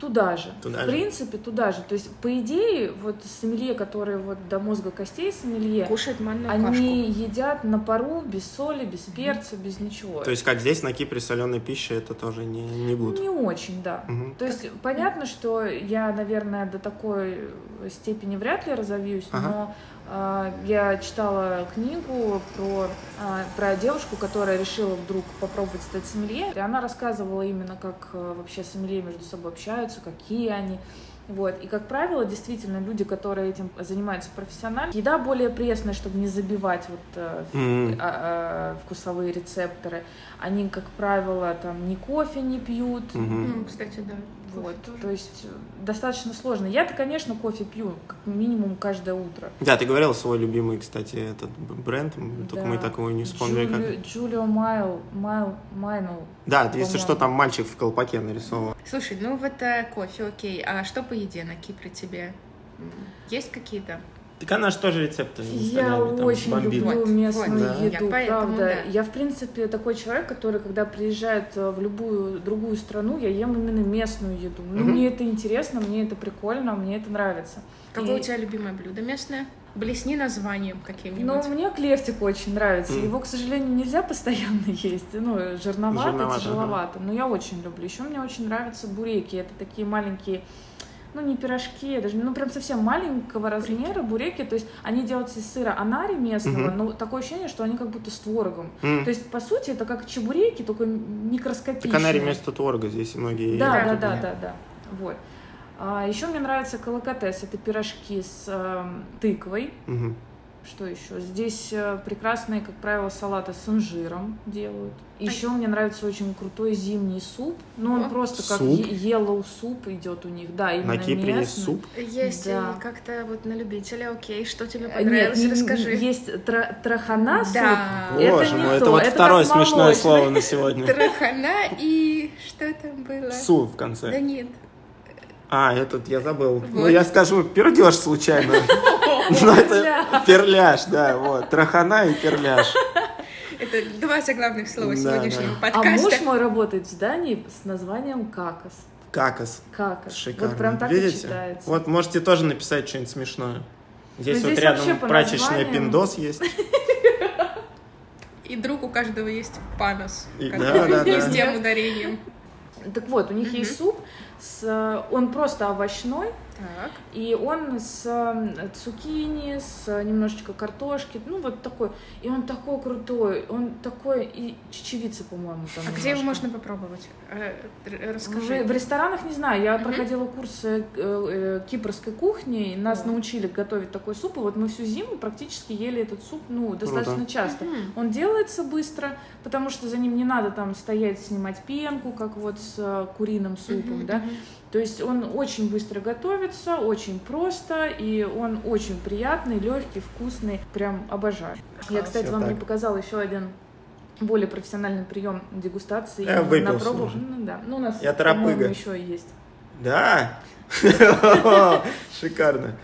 Туда же. Туда в же. принципе, туда же. То есть, по идее, вот сомелье, которые вот до мозга костей сомелье, Кушать манную они едят на пару, без соли, без перца, без ничего. То есть, как здесь на Кипре соленая пища, это тоже не, не гуд. Не очень, да. Мгм. То есть понятно, что я, наверное, до такой степени вряд ли разовьюсь, Ага. но я читала книгу про, а, про девушку, которая решила вдруг попробовать стать сомелье. И она рассказывала именно, как а, вообще сомелье между собой общаются, какие они. Вот. И, как правило, действительно, люди, которые этим занимаются профессионально, еда более пресная, чтобы не забивать вот, э, М. а, а, вкусовые рецепторы. Они, как правило, там ни кофе не пьют, Мгм. Ну, кстати, да. Вот, тоже. то есть э, достаточно сложно. Я-то, конечно, кофе пью как минимум каждое утро. Да, ты говорил свой любимый, кстати, этот бренд, м, только Да. мы так его не вспомнили. как. Джули- Джулио Майл, Майл, Майнл. Да, если что, там мальчик в колпаке нарисован. Слушай, ну вот э, кофе, окей. А что по еде на Кипре тебе? Есть какие-то? Так она же тоже рецепты Я инстаграме там очень бомбит. люблю местную вот, да. еду, Я поэтому, правда. да. Я, в принципе, такой человек, который, когда приезжает э, в любую другую страну, я ем именно местную еду. Ну, Мгм. мне это интересно, мне это прикольно, мне это нравится. Какое И- у тебя любимое блюдо местное? Блесни названием каким-нибудь. Ну, мне клевтик очень нравится. Мгм. Его, к сожалению, нельзя *laughs* постоянно есть. Ну, жирновато, Жирновато, тяжеловато. Но я очень люблю. Еще мне очень нравятся буреки. Это такие маленькие, ну, не пирожки, даже, ну, прям совсем маленького размера буреки. То есть они делаются из сыра анари местного, Мгм. но такое ощущение, что они как будто с творогом. М. То есть, по сути, это как чебуреки, только микроскопичные. Так она вместо творога здесь многие Да, едят. да, да, да, да. Вот. А, еще мне нравится колокотес. Это пирожки с эм, тыквой. Мгм. Что еще? Здесь э, прекрасные, как правило, салаты с инжиром делают. Еще мне нравится очень крутой зимний суп. Ну, он просто как суп? yellow суп идет у них. Да, именно На Кипре есть суп. Есть Да. как-то вот на любителя, окей, что тебе Э, понравилось, Нет, расскажи. есть тра- трахана суп. Да. Это Боже не мой, это то, вот это второе смешное молочный. слово на сегодня. Трахана и что там было? Су в Да конце. нет. А, этот я забыл. Ну, я скажу пердеж случайно. *laughs* Но это перляш, да, вот. Трахана и перляш. Это два заглавных слова Да, сегодняшнего да. А подкаста. муж мой работает в здании с названием Какос. Какос. Какос. Шикарно. Вот прям так и Видите? читается. Вот можете тоже написать что-нибудь смешное. Здесь Ну, вот здесь рядом вообще по прачечная названиям- пиндос есть. И друг у каждого есть панос, И- который да, да, *laughs* с да. тем ударением. Так вот, у них есть суп, с, э, он просто овощной, Так. и он с цукини, с немножечко картошки, ну вот такой. И он такой крутой, он такой, и чечевицы, по-моему, там А где его немножко. можно попробовать? Э, р- В, Расскажи. в ресторанах не знаю, я Мгм. проходила курсы э, э, кипрской кухни, и нас Да. научили готовить такой суп, и вот мы всю зиму практически ели этот суп, ну, достаточно часто. Мгм. Он делается быстро, потому что за ним не надо там стоять, снимать пенку, как вот с куриным супом, Мгм, да. мгм. То есть он очень быстро готовится, очень просто, и он очень приятный, легкий, вкусный. Прям обожаю. Я, кстати, вам не так. показала еще один более профессиональный прием дегустации. Я выпил на пробу. уже. Ну да. Ну, у нас, Я торопыга. еще есть. Да? *laughs* *laughs* Шикарно.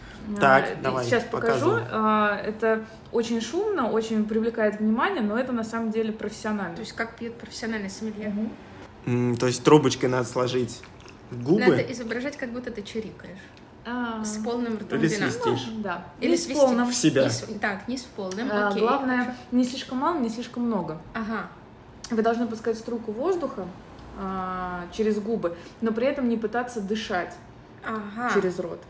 Так, давай, Сейчас покажу. А, Это очень шумно, очень привлекает внимание, но это на самом деле профессионально. То есть как пьет профессиональный сомелье? То есть трубочкой надо сложить губы Надо изображать, как будто ты чирикаешь. С полным ртом или вина. свистишь. Да. Или Не с свисти. полным. В себя. Не с- так, не с полным, А, окей. Главное, не слишком мало, не слишком много. Ага. Вы должны пускать струйку воздуха а, через губы, но при этом не пытаться дышать Ага. через рот.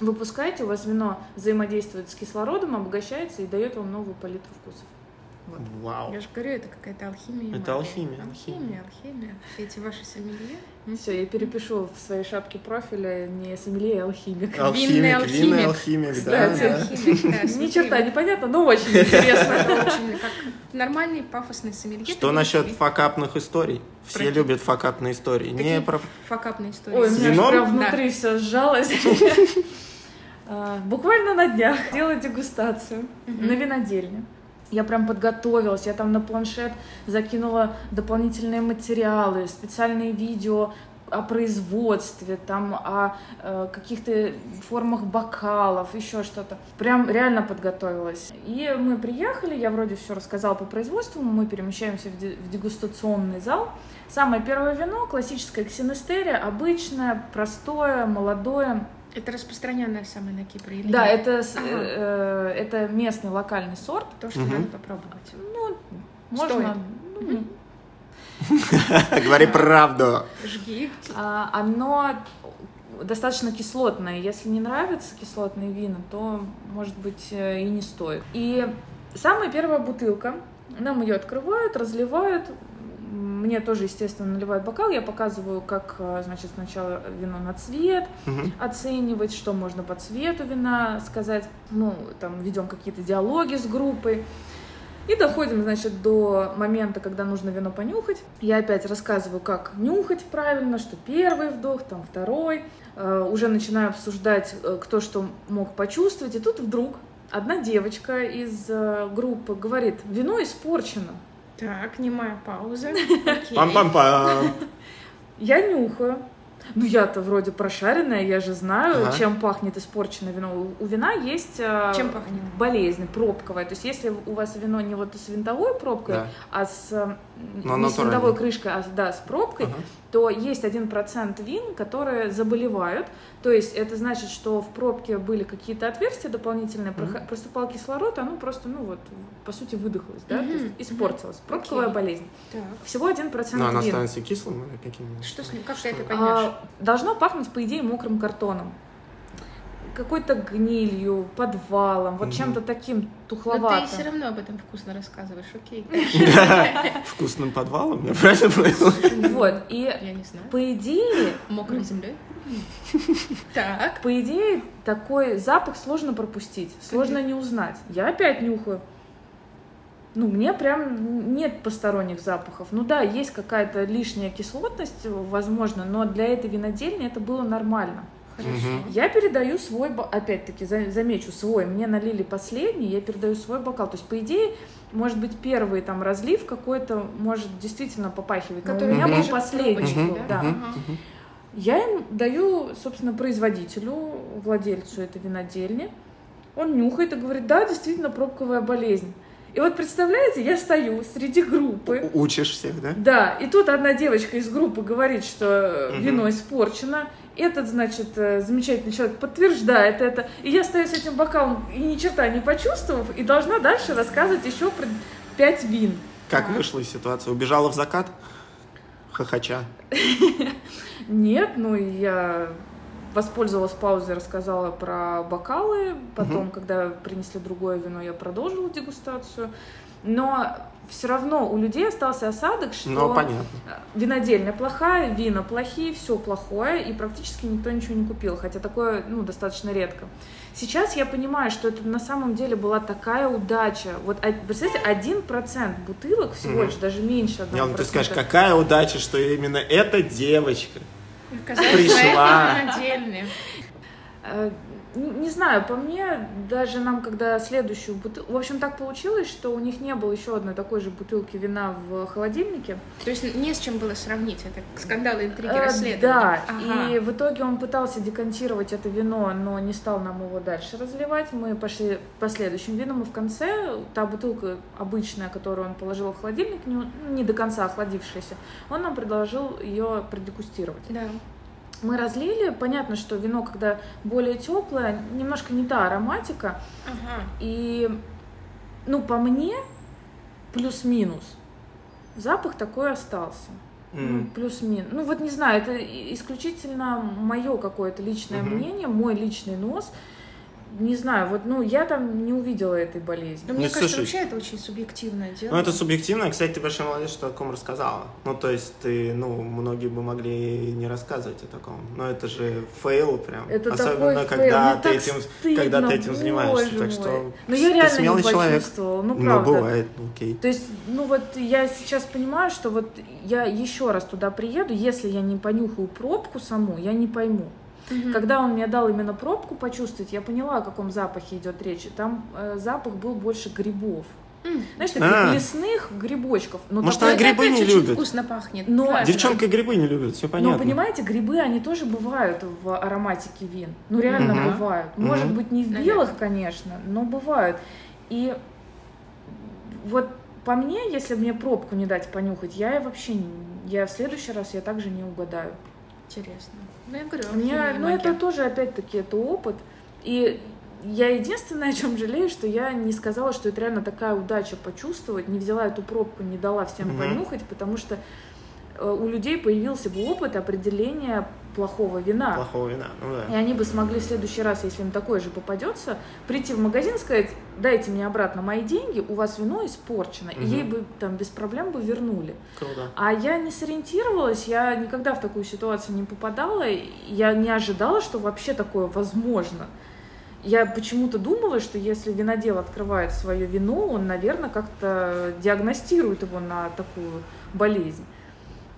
Вы пускаете, у вас вино взаимодействует с кислородом, обогащается и дает вам новую палитру вкусов. Вот. Вау. Я же говорю, это какая-то алхимия. Это алхимия, Алхимия, алхимия. Все эти ваши сомелье. Все, я перепишу в своей шапке профиля не сомелье, а алхимик. Алхимик, Винный винный алхимик. алхимик, да, Кстати. да. Алхимик, да, Ни черта непонятно, но очень интересно. *laughs* Очень как нормальный пафосный сомелье. Что насчет факапных историй? Все любят факапные истории. Какие Не про... факапные истории? Ой, у меня прям внутри все сжалось. *laughs* А, Буквально на днях делала дегустацию на винодельне. Я прям подготовилась, я там на планшет закинула дополнительные материалы, специальные видео, о производстве, там о э, каких-то формах бокалов, еще что-то. Прям реально подготовилась. И мы приехали, я вроде все рассказала по производству, мы перемещаемся в, де- в дегустационный зал. Самое первое вино, классическое ксенестерия, обычное, простое, молодое. Это распространенное самое на Кипре или Да, нет? это, Ага. э, это местный локальный сорт. То, что Мгм. надо попробовать. Ну, можно... Стоит. ну, *laughs* Говори правду. Жги. А, оно достаточно кислотное. Если не нравятся кислотные вина, то, может быть, э, и не стоит. И самая первая бутылка, нам ее открывают, разливают. Мне тоже, естественно, наливают бокал. Я показываю, как, э, значит, сначала вино на цвет Мгм. оценивать, что можно по цвету вина сказать. Ну, там, ведем какие-то диалоги с группой. И доходим, значит, до момента, когда нужно вино понюхать. Я опять рассказываю, как нюхать правильно, что первый вдох, там второй. Э, уже начинаю обсуждать, э, кто что мог почувствовать. И тут вдруг одна девочка из э, группы говорит, вино испорчено. Так, немая пауза. *laughs* Пам-пам-пам. Я нюхаю. Ну, я-то вроде прошаренная, я же знаю, Ага. чем пахнет испорченное вино. У- вина есть э, Чем пахнет? болезнь пробковая. То есть, если у вас вино не вот с винтовой пробкой, Да. а с Но не с винтовой крышкой, а с- да, с пробкой, Ага. То есть один процент вин, которые заболевают. То есть это значит, что в пробке были какие-то отверстия дополнительные, прохо- проступал кислород, оно просто, ну вот, по сути, выдохлось, да, то есть испортилось. мгм. Пробковая Окей. болезнь. Так. Всего один процент Но она вин. становится кислым или каким? Что с ним? Как ты это А, поймешь? должно пахнуть, по идее, мокрым картоном. Какой-то гнилью, подвалом, вот Мгм. чем-то таким Но ты тухловатым. все равно об этом вкусно рассказываешь, окей. *laughs* Вкусным подвалом, я правильно понял? Вот, и по идее, Мокрой землей? *laughs* Так. по идее, такой запах сложно пропустить, сложно не узнать. Я опять нюхаю. Ну, мне прям нет посторонних запахов. Ну да, есть какая-то лишняя кислотность, возможно, но для этой винодельни это было нормально. Хорошо. Я передаю свой, опять-таки, за- замечу, свой. Мне налили последний, я передаю свой бокал. То есть, по идее, может быть, первый там разлив какой-то может действительно попахивать. Но у Который меня был последний. да? Я им даю, собственно, производителю, владельцу этой винодельни. Он нюхает и говорит, да, действительно, пробковая болезнь. И вот представляете, я стою среди группы, У- Учишь всех, да? да, и тут одна девочка из группы говорит, что Мгм. вино испорчено. Этот, значит, э, замечательный человек подтверждает это. И я стою с этим бокалом и ни черта не почувствовав, и должна дальше рассказывать еще про пять вин. Как вышла из ситуации? Убежала в закат? Хохоча. *laughs* Нет, ну я воспользовалась паузой, рассказала про бокалы. Потом, Мгм. когда принесли другое вино, я продолжила дегустацию. Но все равно у людей остался осадок, что Ну, понятно. винодельня плохая, вина плохие, все плохое, и практически никто ничего не купил, хотя такое, ну, достаточно редко. Сейчас я понимаю, что это на самом деле была такая удача. Вот, а- представляете, один процент бутылок всего лишь, даже меньше одного ну ты скажешь, какая удача, что именно эта девочка. Оказалось, Пришла. Не, знаю, по мне, даже нам, когда следующую бутылку... В общем, так получилось, что у них не было еще одной такой же бутылки вина в холодильнике. То есть не с чем было сравнить. Это скандалы, интриги, Э, расследования. Да, Ага. и в итоге он пытался декантировать это вино, но не стал нам его дальше разливать. Мы пошли по следующим винам, и в конце та бутылка обычная, которую он положил в холодильник, не, не до конца охладившаяся, он нам предложил ее продегустировать. Да. Мы разлили, понятно, что вино, когда более теплое, немножко не та ароматика, Ага. и, ну, по мне, плюс-минус, запах такой остался. Ну, М. плюс-минус. Ну, вот не знаю, это исключительно мое какое-то личное Мгм. мнение, мой личный нос. Не знаю, вот, ну, я там не увидела этой болезни. Но мне Ну, кажется, слушай, вообще это очень субъективное дело. Ну, это субъективно. Кстати, ты большой молодец, что о таком рассказала. Ну, то есть, ты, ну, многие бы могли не рассказывать о таком. Но это же fail прям. Это Особенно, такой когда fail, ты этим, стыдно, когда ты этим занимаешься. боже Так мой. что Ну, я ты реально смелый не человек. почувствовала, ну, Ну, правда. бывает, ну, окей. То есть, ну вот я сейчас понимаю, что вот я еще раз туда приеду, если я не понюхаю пробку саму, я не пойму. Мгм. Когда он мне дал именно пробку почувствовать, я поняла, о каком запахе идет речь. Там э, запах был больше грибов. Знаешь, таких А. лесных грибочков. Но Может, такой- она грибы опять не очень любит. вкусно пахнет. Но-. Девчонка грибы не любит, все Но понятно. понимаете, грибы, они тоже бывают в ароматике вин. Ну, реально Мгм. бывают. Может Мгм. быть, не в белых, конечно, но бывают. И вот по мне, если мне пробку не дать понюхать, я вообще не... Я в следующий раз я также не угадаю. Интересно. Ну, я говорю, Мне, алхимия, ну, это тоже, опять-таки, это опыт. И я единственное, о чем жалею, что я не сказала, что это реально такая удача почувствовать, не взяла эту пробку, не дала всем Мгм. понюхать, потому что у людей появился бы опыт определения плохого вина. Плохого вина, ну И да. они бы смогли в следующий раз, если им такое же попадется, прийти в магазин и сказать, дайте мне обратно мои деньги, у вас вино испорчено. И Мгм. ей бы там без проблем бы вернули. Круто. А я не сориентировалась, я никогда в такую ситуацию не попадала, и я не ожидала, что вообще такое возможно. Я почему-то думала, что если винодел открывает свое вино, он, наверное, как-то диагностирует его на такую болезнь.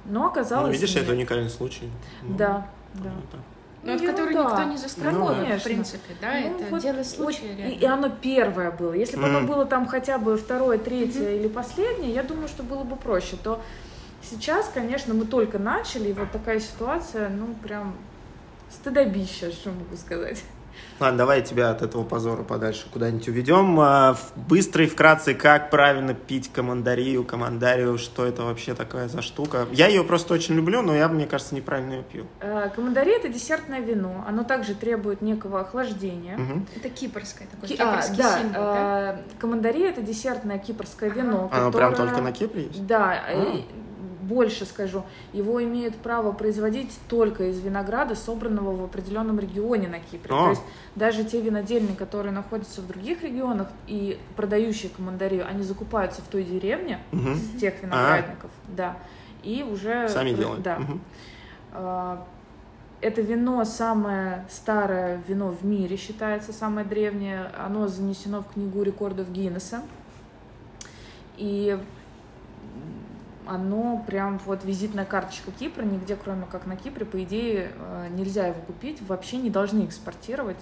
Но Ну, оказалось... видишь, нет. это уникальный случай. Ну, Да, да. круто. Ну, от Ну, которой да. никто не застрахован, Ну, в принципе, да, Ну, это вот- дело случая, и, реально. и оно первое было. Если бы оно Мгм. было там хотя бы второе, третье или последнее, я думаю, что было бы проще. То сейчас, конечно, мы только начали, и вот такая ситуация, ну, прям стыдобища, что могу сказать. Ладно, давай тебя от этого позора подальше куда-нибудь уведем. А, Быстро и вкратце, как правильно пить командарию, командарию, что это вообще такая за штука. Я ее просто очень люблю, но я, мне кажется, неправильно ее пью. Э, Командари – это десертное вино. Оно также требует некого охлаждения. Мгм. Это кипрское такое, Ки- а, кипрский да, символ, да? э, командари – это десертное кипрское вино. Оно прям которое- только на Кипре есть? Да, э, М. больше скажу. Его имеют право производить только из винограда, собранного в определенном регионе на Кипре. О. То есть даже те винодельни, которые находятся в других регионах и продающие командарию, они закупаются в той деревне Мгм. с тех виноградников, да, и уже Сами делают. Да. А, Это вино самое старое вино в мире считается, самое древнее. Оно занесено в книгу рекордов Гиннесса. И оно прям вот визитная карточка Кипра, нигде кроме как на Кипре, по идее, э, нельзя его купить, вообще не должны экспортировать,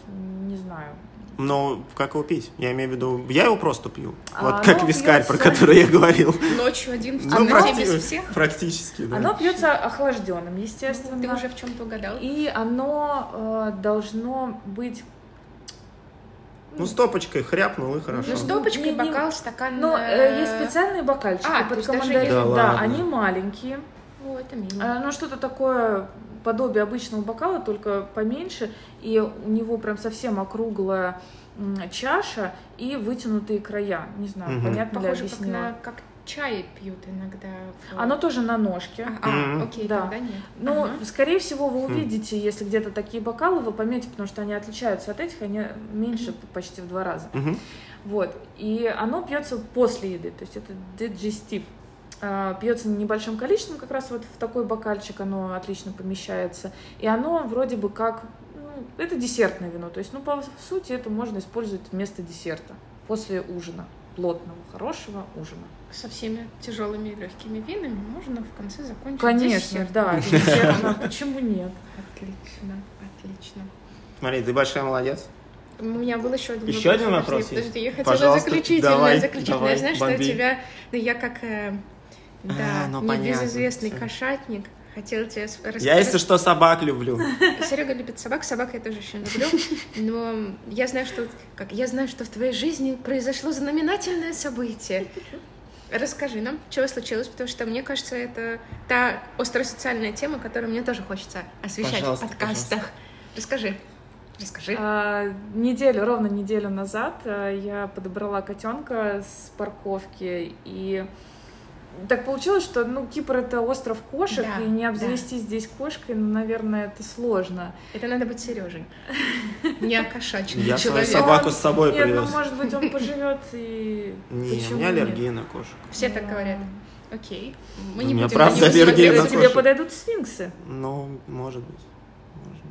не знаю. Но как его пить? Я имею в виду, я его просто пью. А, вот как вискарь, про пьется- который я говорил. Ночью один в Ну, темноте практи- без всех. Практически, да. Оно пьется охлажденным, Ну, естественно. Ты уже в чем-то угадал. И оно э, должно быть Ну, стопочкой хряпнул и хорошо. Ну, стопочкой, бокал, стакан. Но э, э, есть специальные бокальчики А, под есть- Да они маленькие. О, это мило. Э, Ну, что-то такое подобие обычного бокала, только поменьше. И у него прям совсем округлая чаша и вытянутые края. Не знаю, понятно ли Похоже, как, объяснила. на, как чай пьют иногда. в- Оно тоже на ножке. А, Мгм. окей, Да. тогда нет. Ну, Ага. скорее всего, вы Хм. увидите, если где-то такие бокалы, вы поймете, потому что они отличаются от этих, они меньше почти в два раза. Мгм. Вот. И оно пьется после еды, то есть это диджестив. А, Пьется небольшим количеством, как раз вот в такой бокальчик оно отлично помещается. И оно вроде бы как, ну, это десертное вино, то есть, ну, по сути, это можно использовать вместо десерта после ужина, плотного, хорошего ужина. Со всеми тяжелыми и легкими винами можно в конце закончить Конечно, десерт. да, почему нет? Отлично, отлично. Смотри, ты большая молодец. У меня был еще один Еще один Подожди, вопрос есть? Подожди, я хотела Пожалуйста, заключительное, давай, заключительное. давай, Знаешь, что у бомби. тебя, ну я как, э, да, А, ну, понятно, небезызвестный всё. кошатник, хотела тебе рассказать. Я, если что, собак люблю. *laughs* Серега любит собак, собак я тоже очень люблю, но я знаю, что как я знаю, что в твоей жизни произошло знаменательное событие. Расскажи нам, что случилось, потому что мне кажется, это та остросоциальная тема, которую мне тоже хочется освещать Пожалуйста, в подкастах. Расскажи, расскажи. А, неделю, ровно неделю назад а, я подобрала котенка с парковки и так получилось, что ну Кипр это остров кошек, Да, и не да. обзавестись здесь кошкой, ну, наверное, это сложно. Это надо быть Сережей, *laughs* не окошаченный Я свою собаку с собой Нет, привез. ну может быть он поживет и Не, у меня нет? аллергия на кошек. Все так говорят. Окей. Мы У не меня будем правда аллергия на смотреть. Тебе кошек. подойдут сфинксы. Ну, может быть.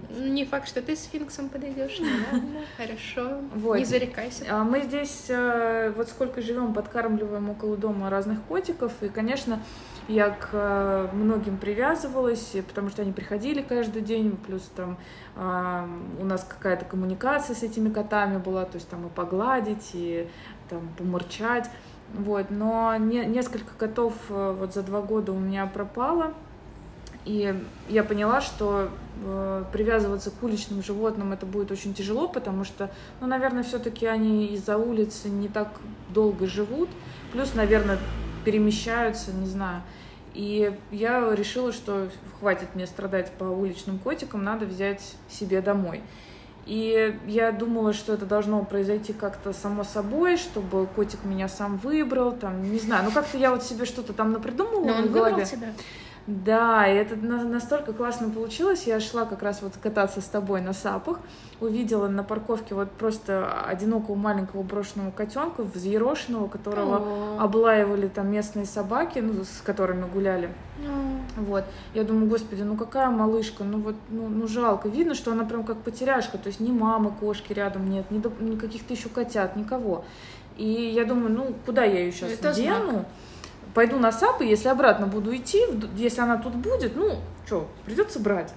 Быть. Не факт, что ты сфинксом подойдешь. Ну ладно, *laughs* хорошо. Вот. Не зарекайся. А Мы здесь э, вот сколько живем, подкармливаем около дома разных котиков, и, конечно, я к э, многим привязывалась, потому что они приходили каждый день, плюс там а, у нас какая-то коммуникация с этими котами была, то есть там и погладить, и там помурчать. Вот, но не, несколько котов э, вот за два года у меня пропало. И я поняла, что привязываться к уличным животным это будет очень тяжело, потому что, ну, наверное, все-таки они из-за улицы не так долго живут, плюс, наверное, перемещаются, не знаю. И я решила, что хватит мне страдать по уличным котикам, надо взять себе домой. И я думала, что это должно произойти как-то само собой, чтобы котик меня сам выбрал, там, не знаю, ну как-то я вот себе что-то там напридумывала Но он в голове. выбрал тебя. Да, и это на- настолько классно получилось. Я шла как раз вот кататься с тобой на сапах, увидела на парковке вот просто одинокого маленького брошенного котенка, взъерошенного, которого О. облаивали там местные собаки, ну, с которыми гуляли. Ну, Вот. Я думаю, господи, ну какая малышка, ну вот, ну, ну жалко. Видно, что она прям как потеряшка, то есть ни мамы, кошки рядом нет, ни, доп- ни каких-то еще котят, никого. И я думаю, ну куда я ее сейчас Это дену? знак. Пойду на САПы, если обратно буду идти, если она тут будет, ну что, придется брать.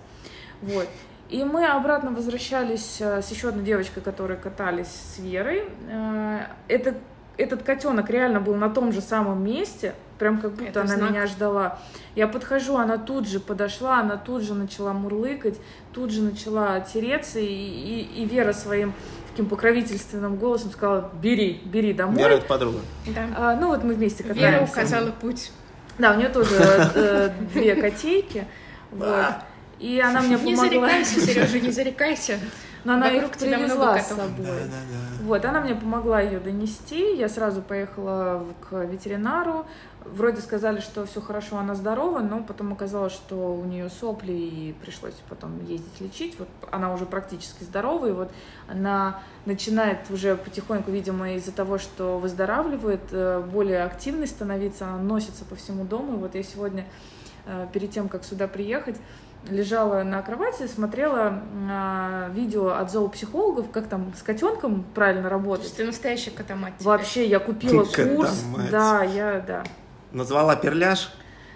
Вот. И мы обратно возвращались э, с еще одной девочкой, которые катались с Верой. Э, Это, этот котенок реально был на том же самом месте, прям как будто Это она знак. меня ждала. Я подхожу, она тут же подошла, она тут же начала мурлыкать, тут же начала тереться, и, и- и Вера своим таким покровительственным голосом сказала, бери, бери домой. Вера, это подруга. да. А, ну вот мы вместе Вера катаемся. указала путь. Да, у нее тоже э, две котейки. Вот. И она мне Не помогла. зарекайся, Сережа, не зарекайся. Но она Вокруг их привезла с собой. Да-да-да. Вот, она мне помогла ее донести. Я сразу поехала к ветеринару. Вроде сказали, что все хорошо, она здорова, но потом оказалось, что у нее сопли, и пришлось потом ездить лечить. Вот она уже практически здорова, и вот она начинает уже потихоньку, видимо, из-за того, что выздоравливает, э, более активной становиться, она носится по всему дому. И вот я сегодня, э, перед тем, как сюда приехать, лежала на кровати, смотрела а, видео от зоопсихологов, как там с котенком правильно То работать. есть ты настоящий котомат. теперь. Вообще, я купила Котомать. курс. Да, я, да. Назвала перляж.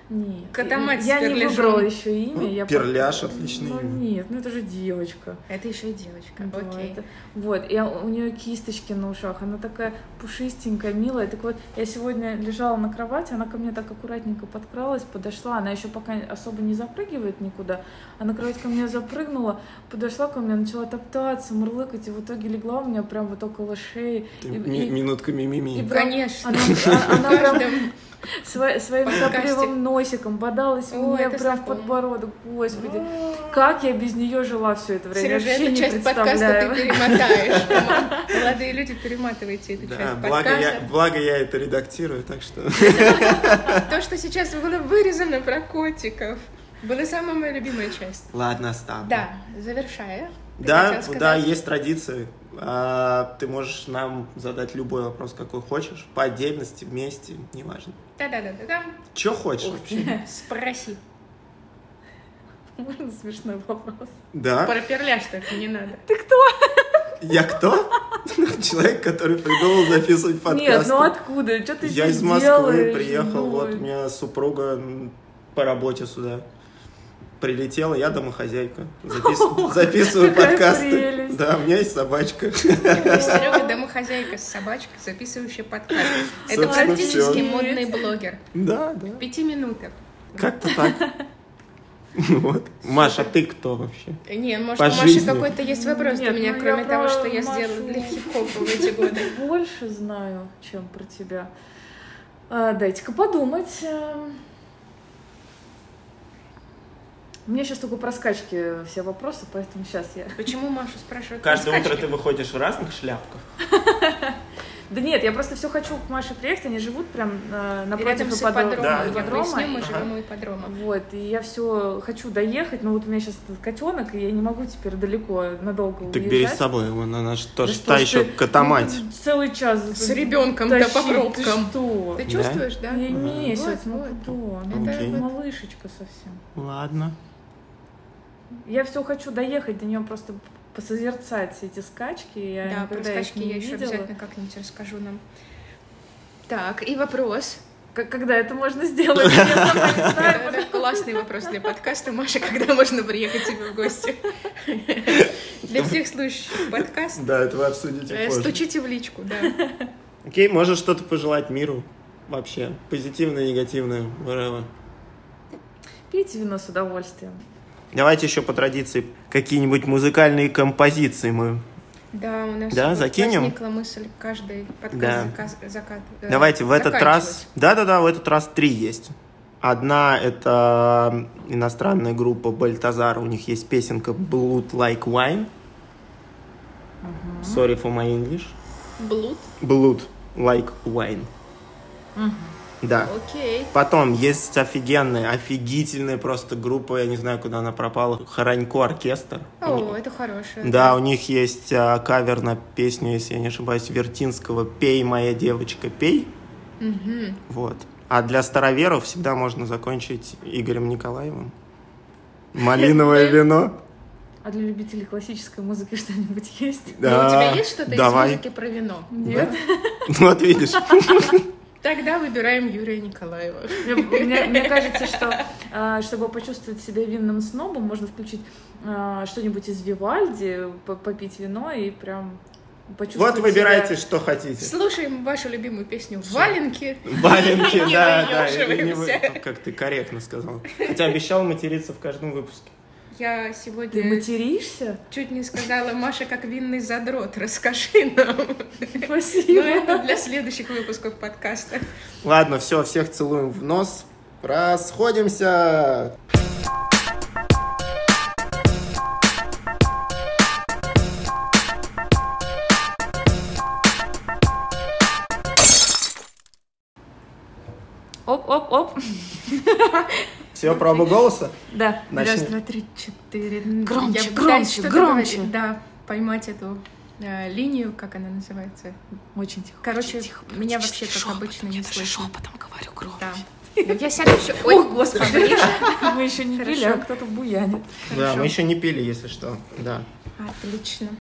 Нет. Котомать с я не выбрала еще имя. Ну, я перляж пока- отличное Ну нет, ну это же девочка. Это еще и девочка. Да, Окей. это- Вот, и у нее кисточки на ушах, она такая пушистенькая, милая. Так вот, я сегодня лежала на кровати, она ко мне так аккуратненько подкралась, подошла, она еще пока особо не запрыгивает никуда, а на кровать ко мне запрыгнула, подошла ко мне, начала топтаться, мурлыкать, и в итоге легла у меня прям вот около шеи. И- ми- и- Минутка мимими. и прям Конечно. Она, она В прям *laughs* своим сопливым носиком бодалась О, мне прям в подбородок. Господи, как я без нее жила все это время, Сережа, вообще эту не часть подкаста ты перемотаешь. *laughs* Молодые люди, перематывайте эту Да, часть благо я, подкаста. благо я это редактирую, так что... *laughs* То, что сейчас было вырезано про котиков, была самая моя любимая часть. Ладно, оставлю. Да, завершая. Да, да, есть традиции. А, ты можешь нам задать любой вопрос, какой хочешь, по отдельности, вместе, неважно. Да-да-да-да. Че хочешь вообще? Спроси. Можно смешной вопрос? Да? Про перляж только не надо. Я кто? Человек, который придумал записывать подкаст. Нет, ну откуда? Что ты Я здесь из Москвы делаешь? приехал, Ну, вот у меня супруга по работе сюда прилетела, я домохозяйка. Запис- *laughs* Записываю Какая подкасты. прелесть. Да, у меня есть собачка. *laughs* Серега домохозяйка с собачкой, записывающая подкаст. Это практически модный блогер. Да, да. В пяти минутах. Как-то так. *laughs* Вот. Маша, ты кто вообще? Не, может, По у Маши какой-то есть вопрос Нет, у меня, ну, кроме я того, что я Машу- сделала для хип-хопа в эти годы. Больше знаю, чем про тебя. А, Дайте-ка подумать. У меня сейчас только про скачки все вопросы, поэтому сейчас я... Почему Машу спрашивают? про Каждое утро ты выходишь в разных шляпках. *laughs* Да нет, я просто все хочу к Маше приехать, они живут прям э, напротив Рядом с ипподро- ипподромом. Да. Я ипподрома. поясню, мы Ага. живем у ипподрома. Вот, и я все хочу доехать, но вот у меня сейчас этот котенок, и я не могу теперь далеко, надолго Так уезжать. бери с собой, вон она ж Да тоже что та еще ты, катамать. ну, целый час С ребенком, да, тащить, по ты что? Да? чувствуешь, да? Ага. месяц, Вот, ну вот. куда? Ну, малышечка совсем. Ладно. Я все хочу доехать до нее просто посозерцать эти скачки. Я Да, про скачки я еще видела. обязательно как-нибудь расскажу нам. Так, и вопрос. К- Когда это можно сделать? Это *laughs* классный вопрос для подкаста. Маша, когда можно приехать тебе в гости? Для всех слушающих подкаст. Да, это вы обсудите э. Стучите в личку, да. Окей, можешь что-то пожелать миру вообще? Позитивное, негативное, whatever. Пейте вино с удовольствием. Давайте еще по традиции какие-нибудь музыкальные композиции мы. Да, у нас Да, вот закинем? возникла мысль каждый подкаст Да. заказ- закат- э, Давайте в этот раз... Да-да-да, в этот раз три есть. Одна — это иностранная группа Бальтазар. У них есть песенка Blood Like Wine. Sorry for my English. Блуд? Blood Like Wine. Да. Окей. Потом есть офигенная, офигительная просто группа, я не знаю, куда она пропала, Харанько оркестр. О, это хорошее. Да, у них есть а, кавер на песню, если я не ошибаюсь, Вертинского «Пей, моя девочка, пей». Мгм. Вот. А для староверов всегда можно закончить Игорем Николаевым. Малиновое вино. А для любителей классической музыки что-нибудь есть? Ну, у тебя есть что-то давай. из музыки про вино? Нет. *laughs* Вот видишь. *laughs* Тогда выбираем Юрия Николаева. Мне, кажется, что а, чтобы почувствовать себя винным снобом, можно включить а, что-нибудь из Вивальди, по- попить вино и прям почувствовать Вот выбирайте, себя- что хотите. Слушаем вашу любимую песню «Валенки». Валенки, *laughs* да, да. Как ты корректно сказал. Хотя обещал материться в каждом выпуске. Я Ты сегодня материшься? чуть не сказала, Маша, как винный задрот, расскажи нам. Но Спасибо. это для следующих выпусков подкаста. Ладно, все, всех целуем в нос. Расходимся. Оп-оп-оп. Все, проба голоса. Да. Начни. Раз, два, три, четыре. Громче, Я громче, громче. говорить. Да, поймать эту э, линию, как она называется. Очень тихо. Короче, очень тихо. меня вообще, как обычно, я не даже слышно. шепотом говорю громче. Да. Я сяду еще... Ой, господи. *laughs* Мы еще не пили, а кто-то буянит. Да, мы еще не пили, если что. Да. Отлично.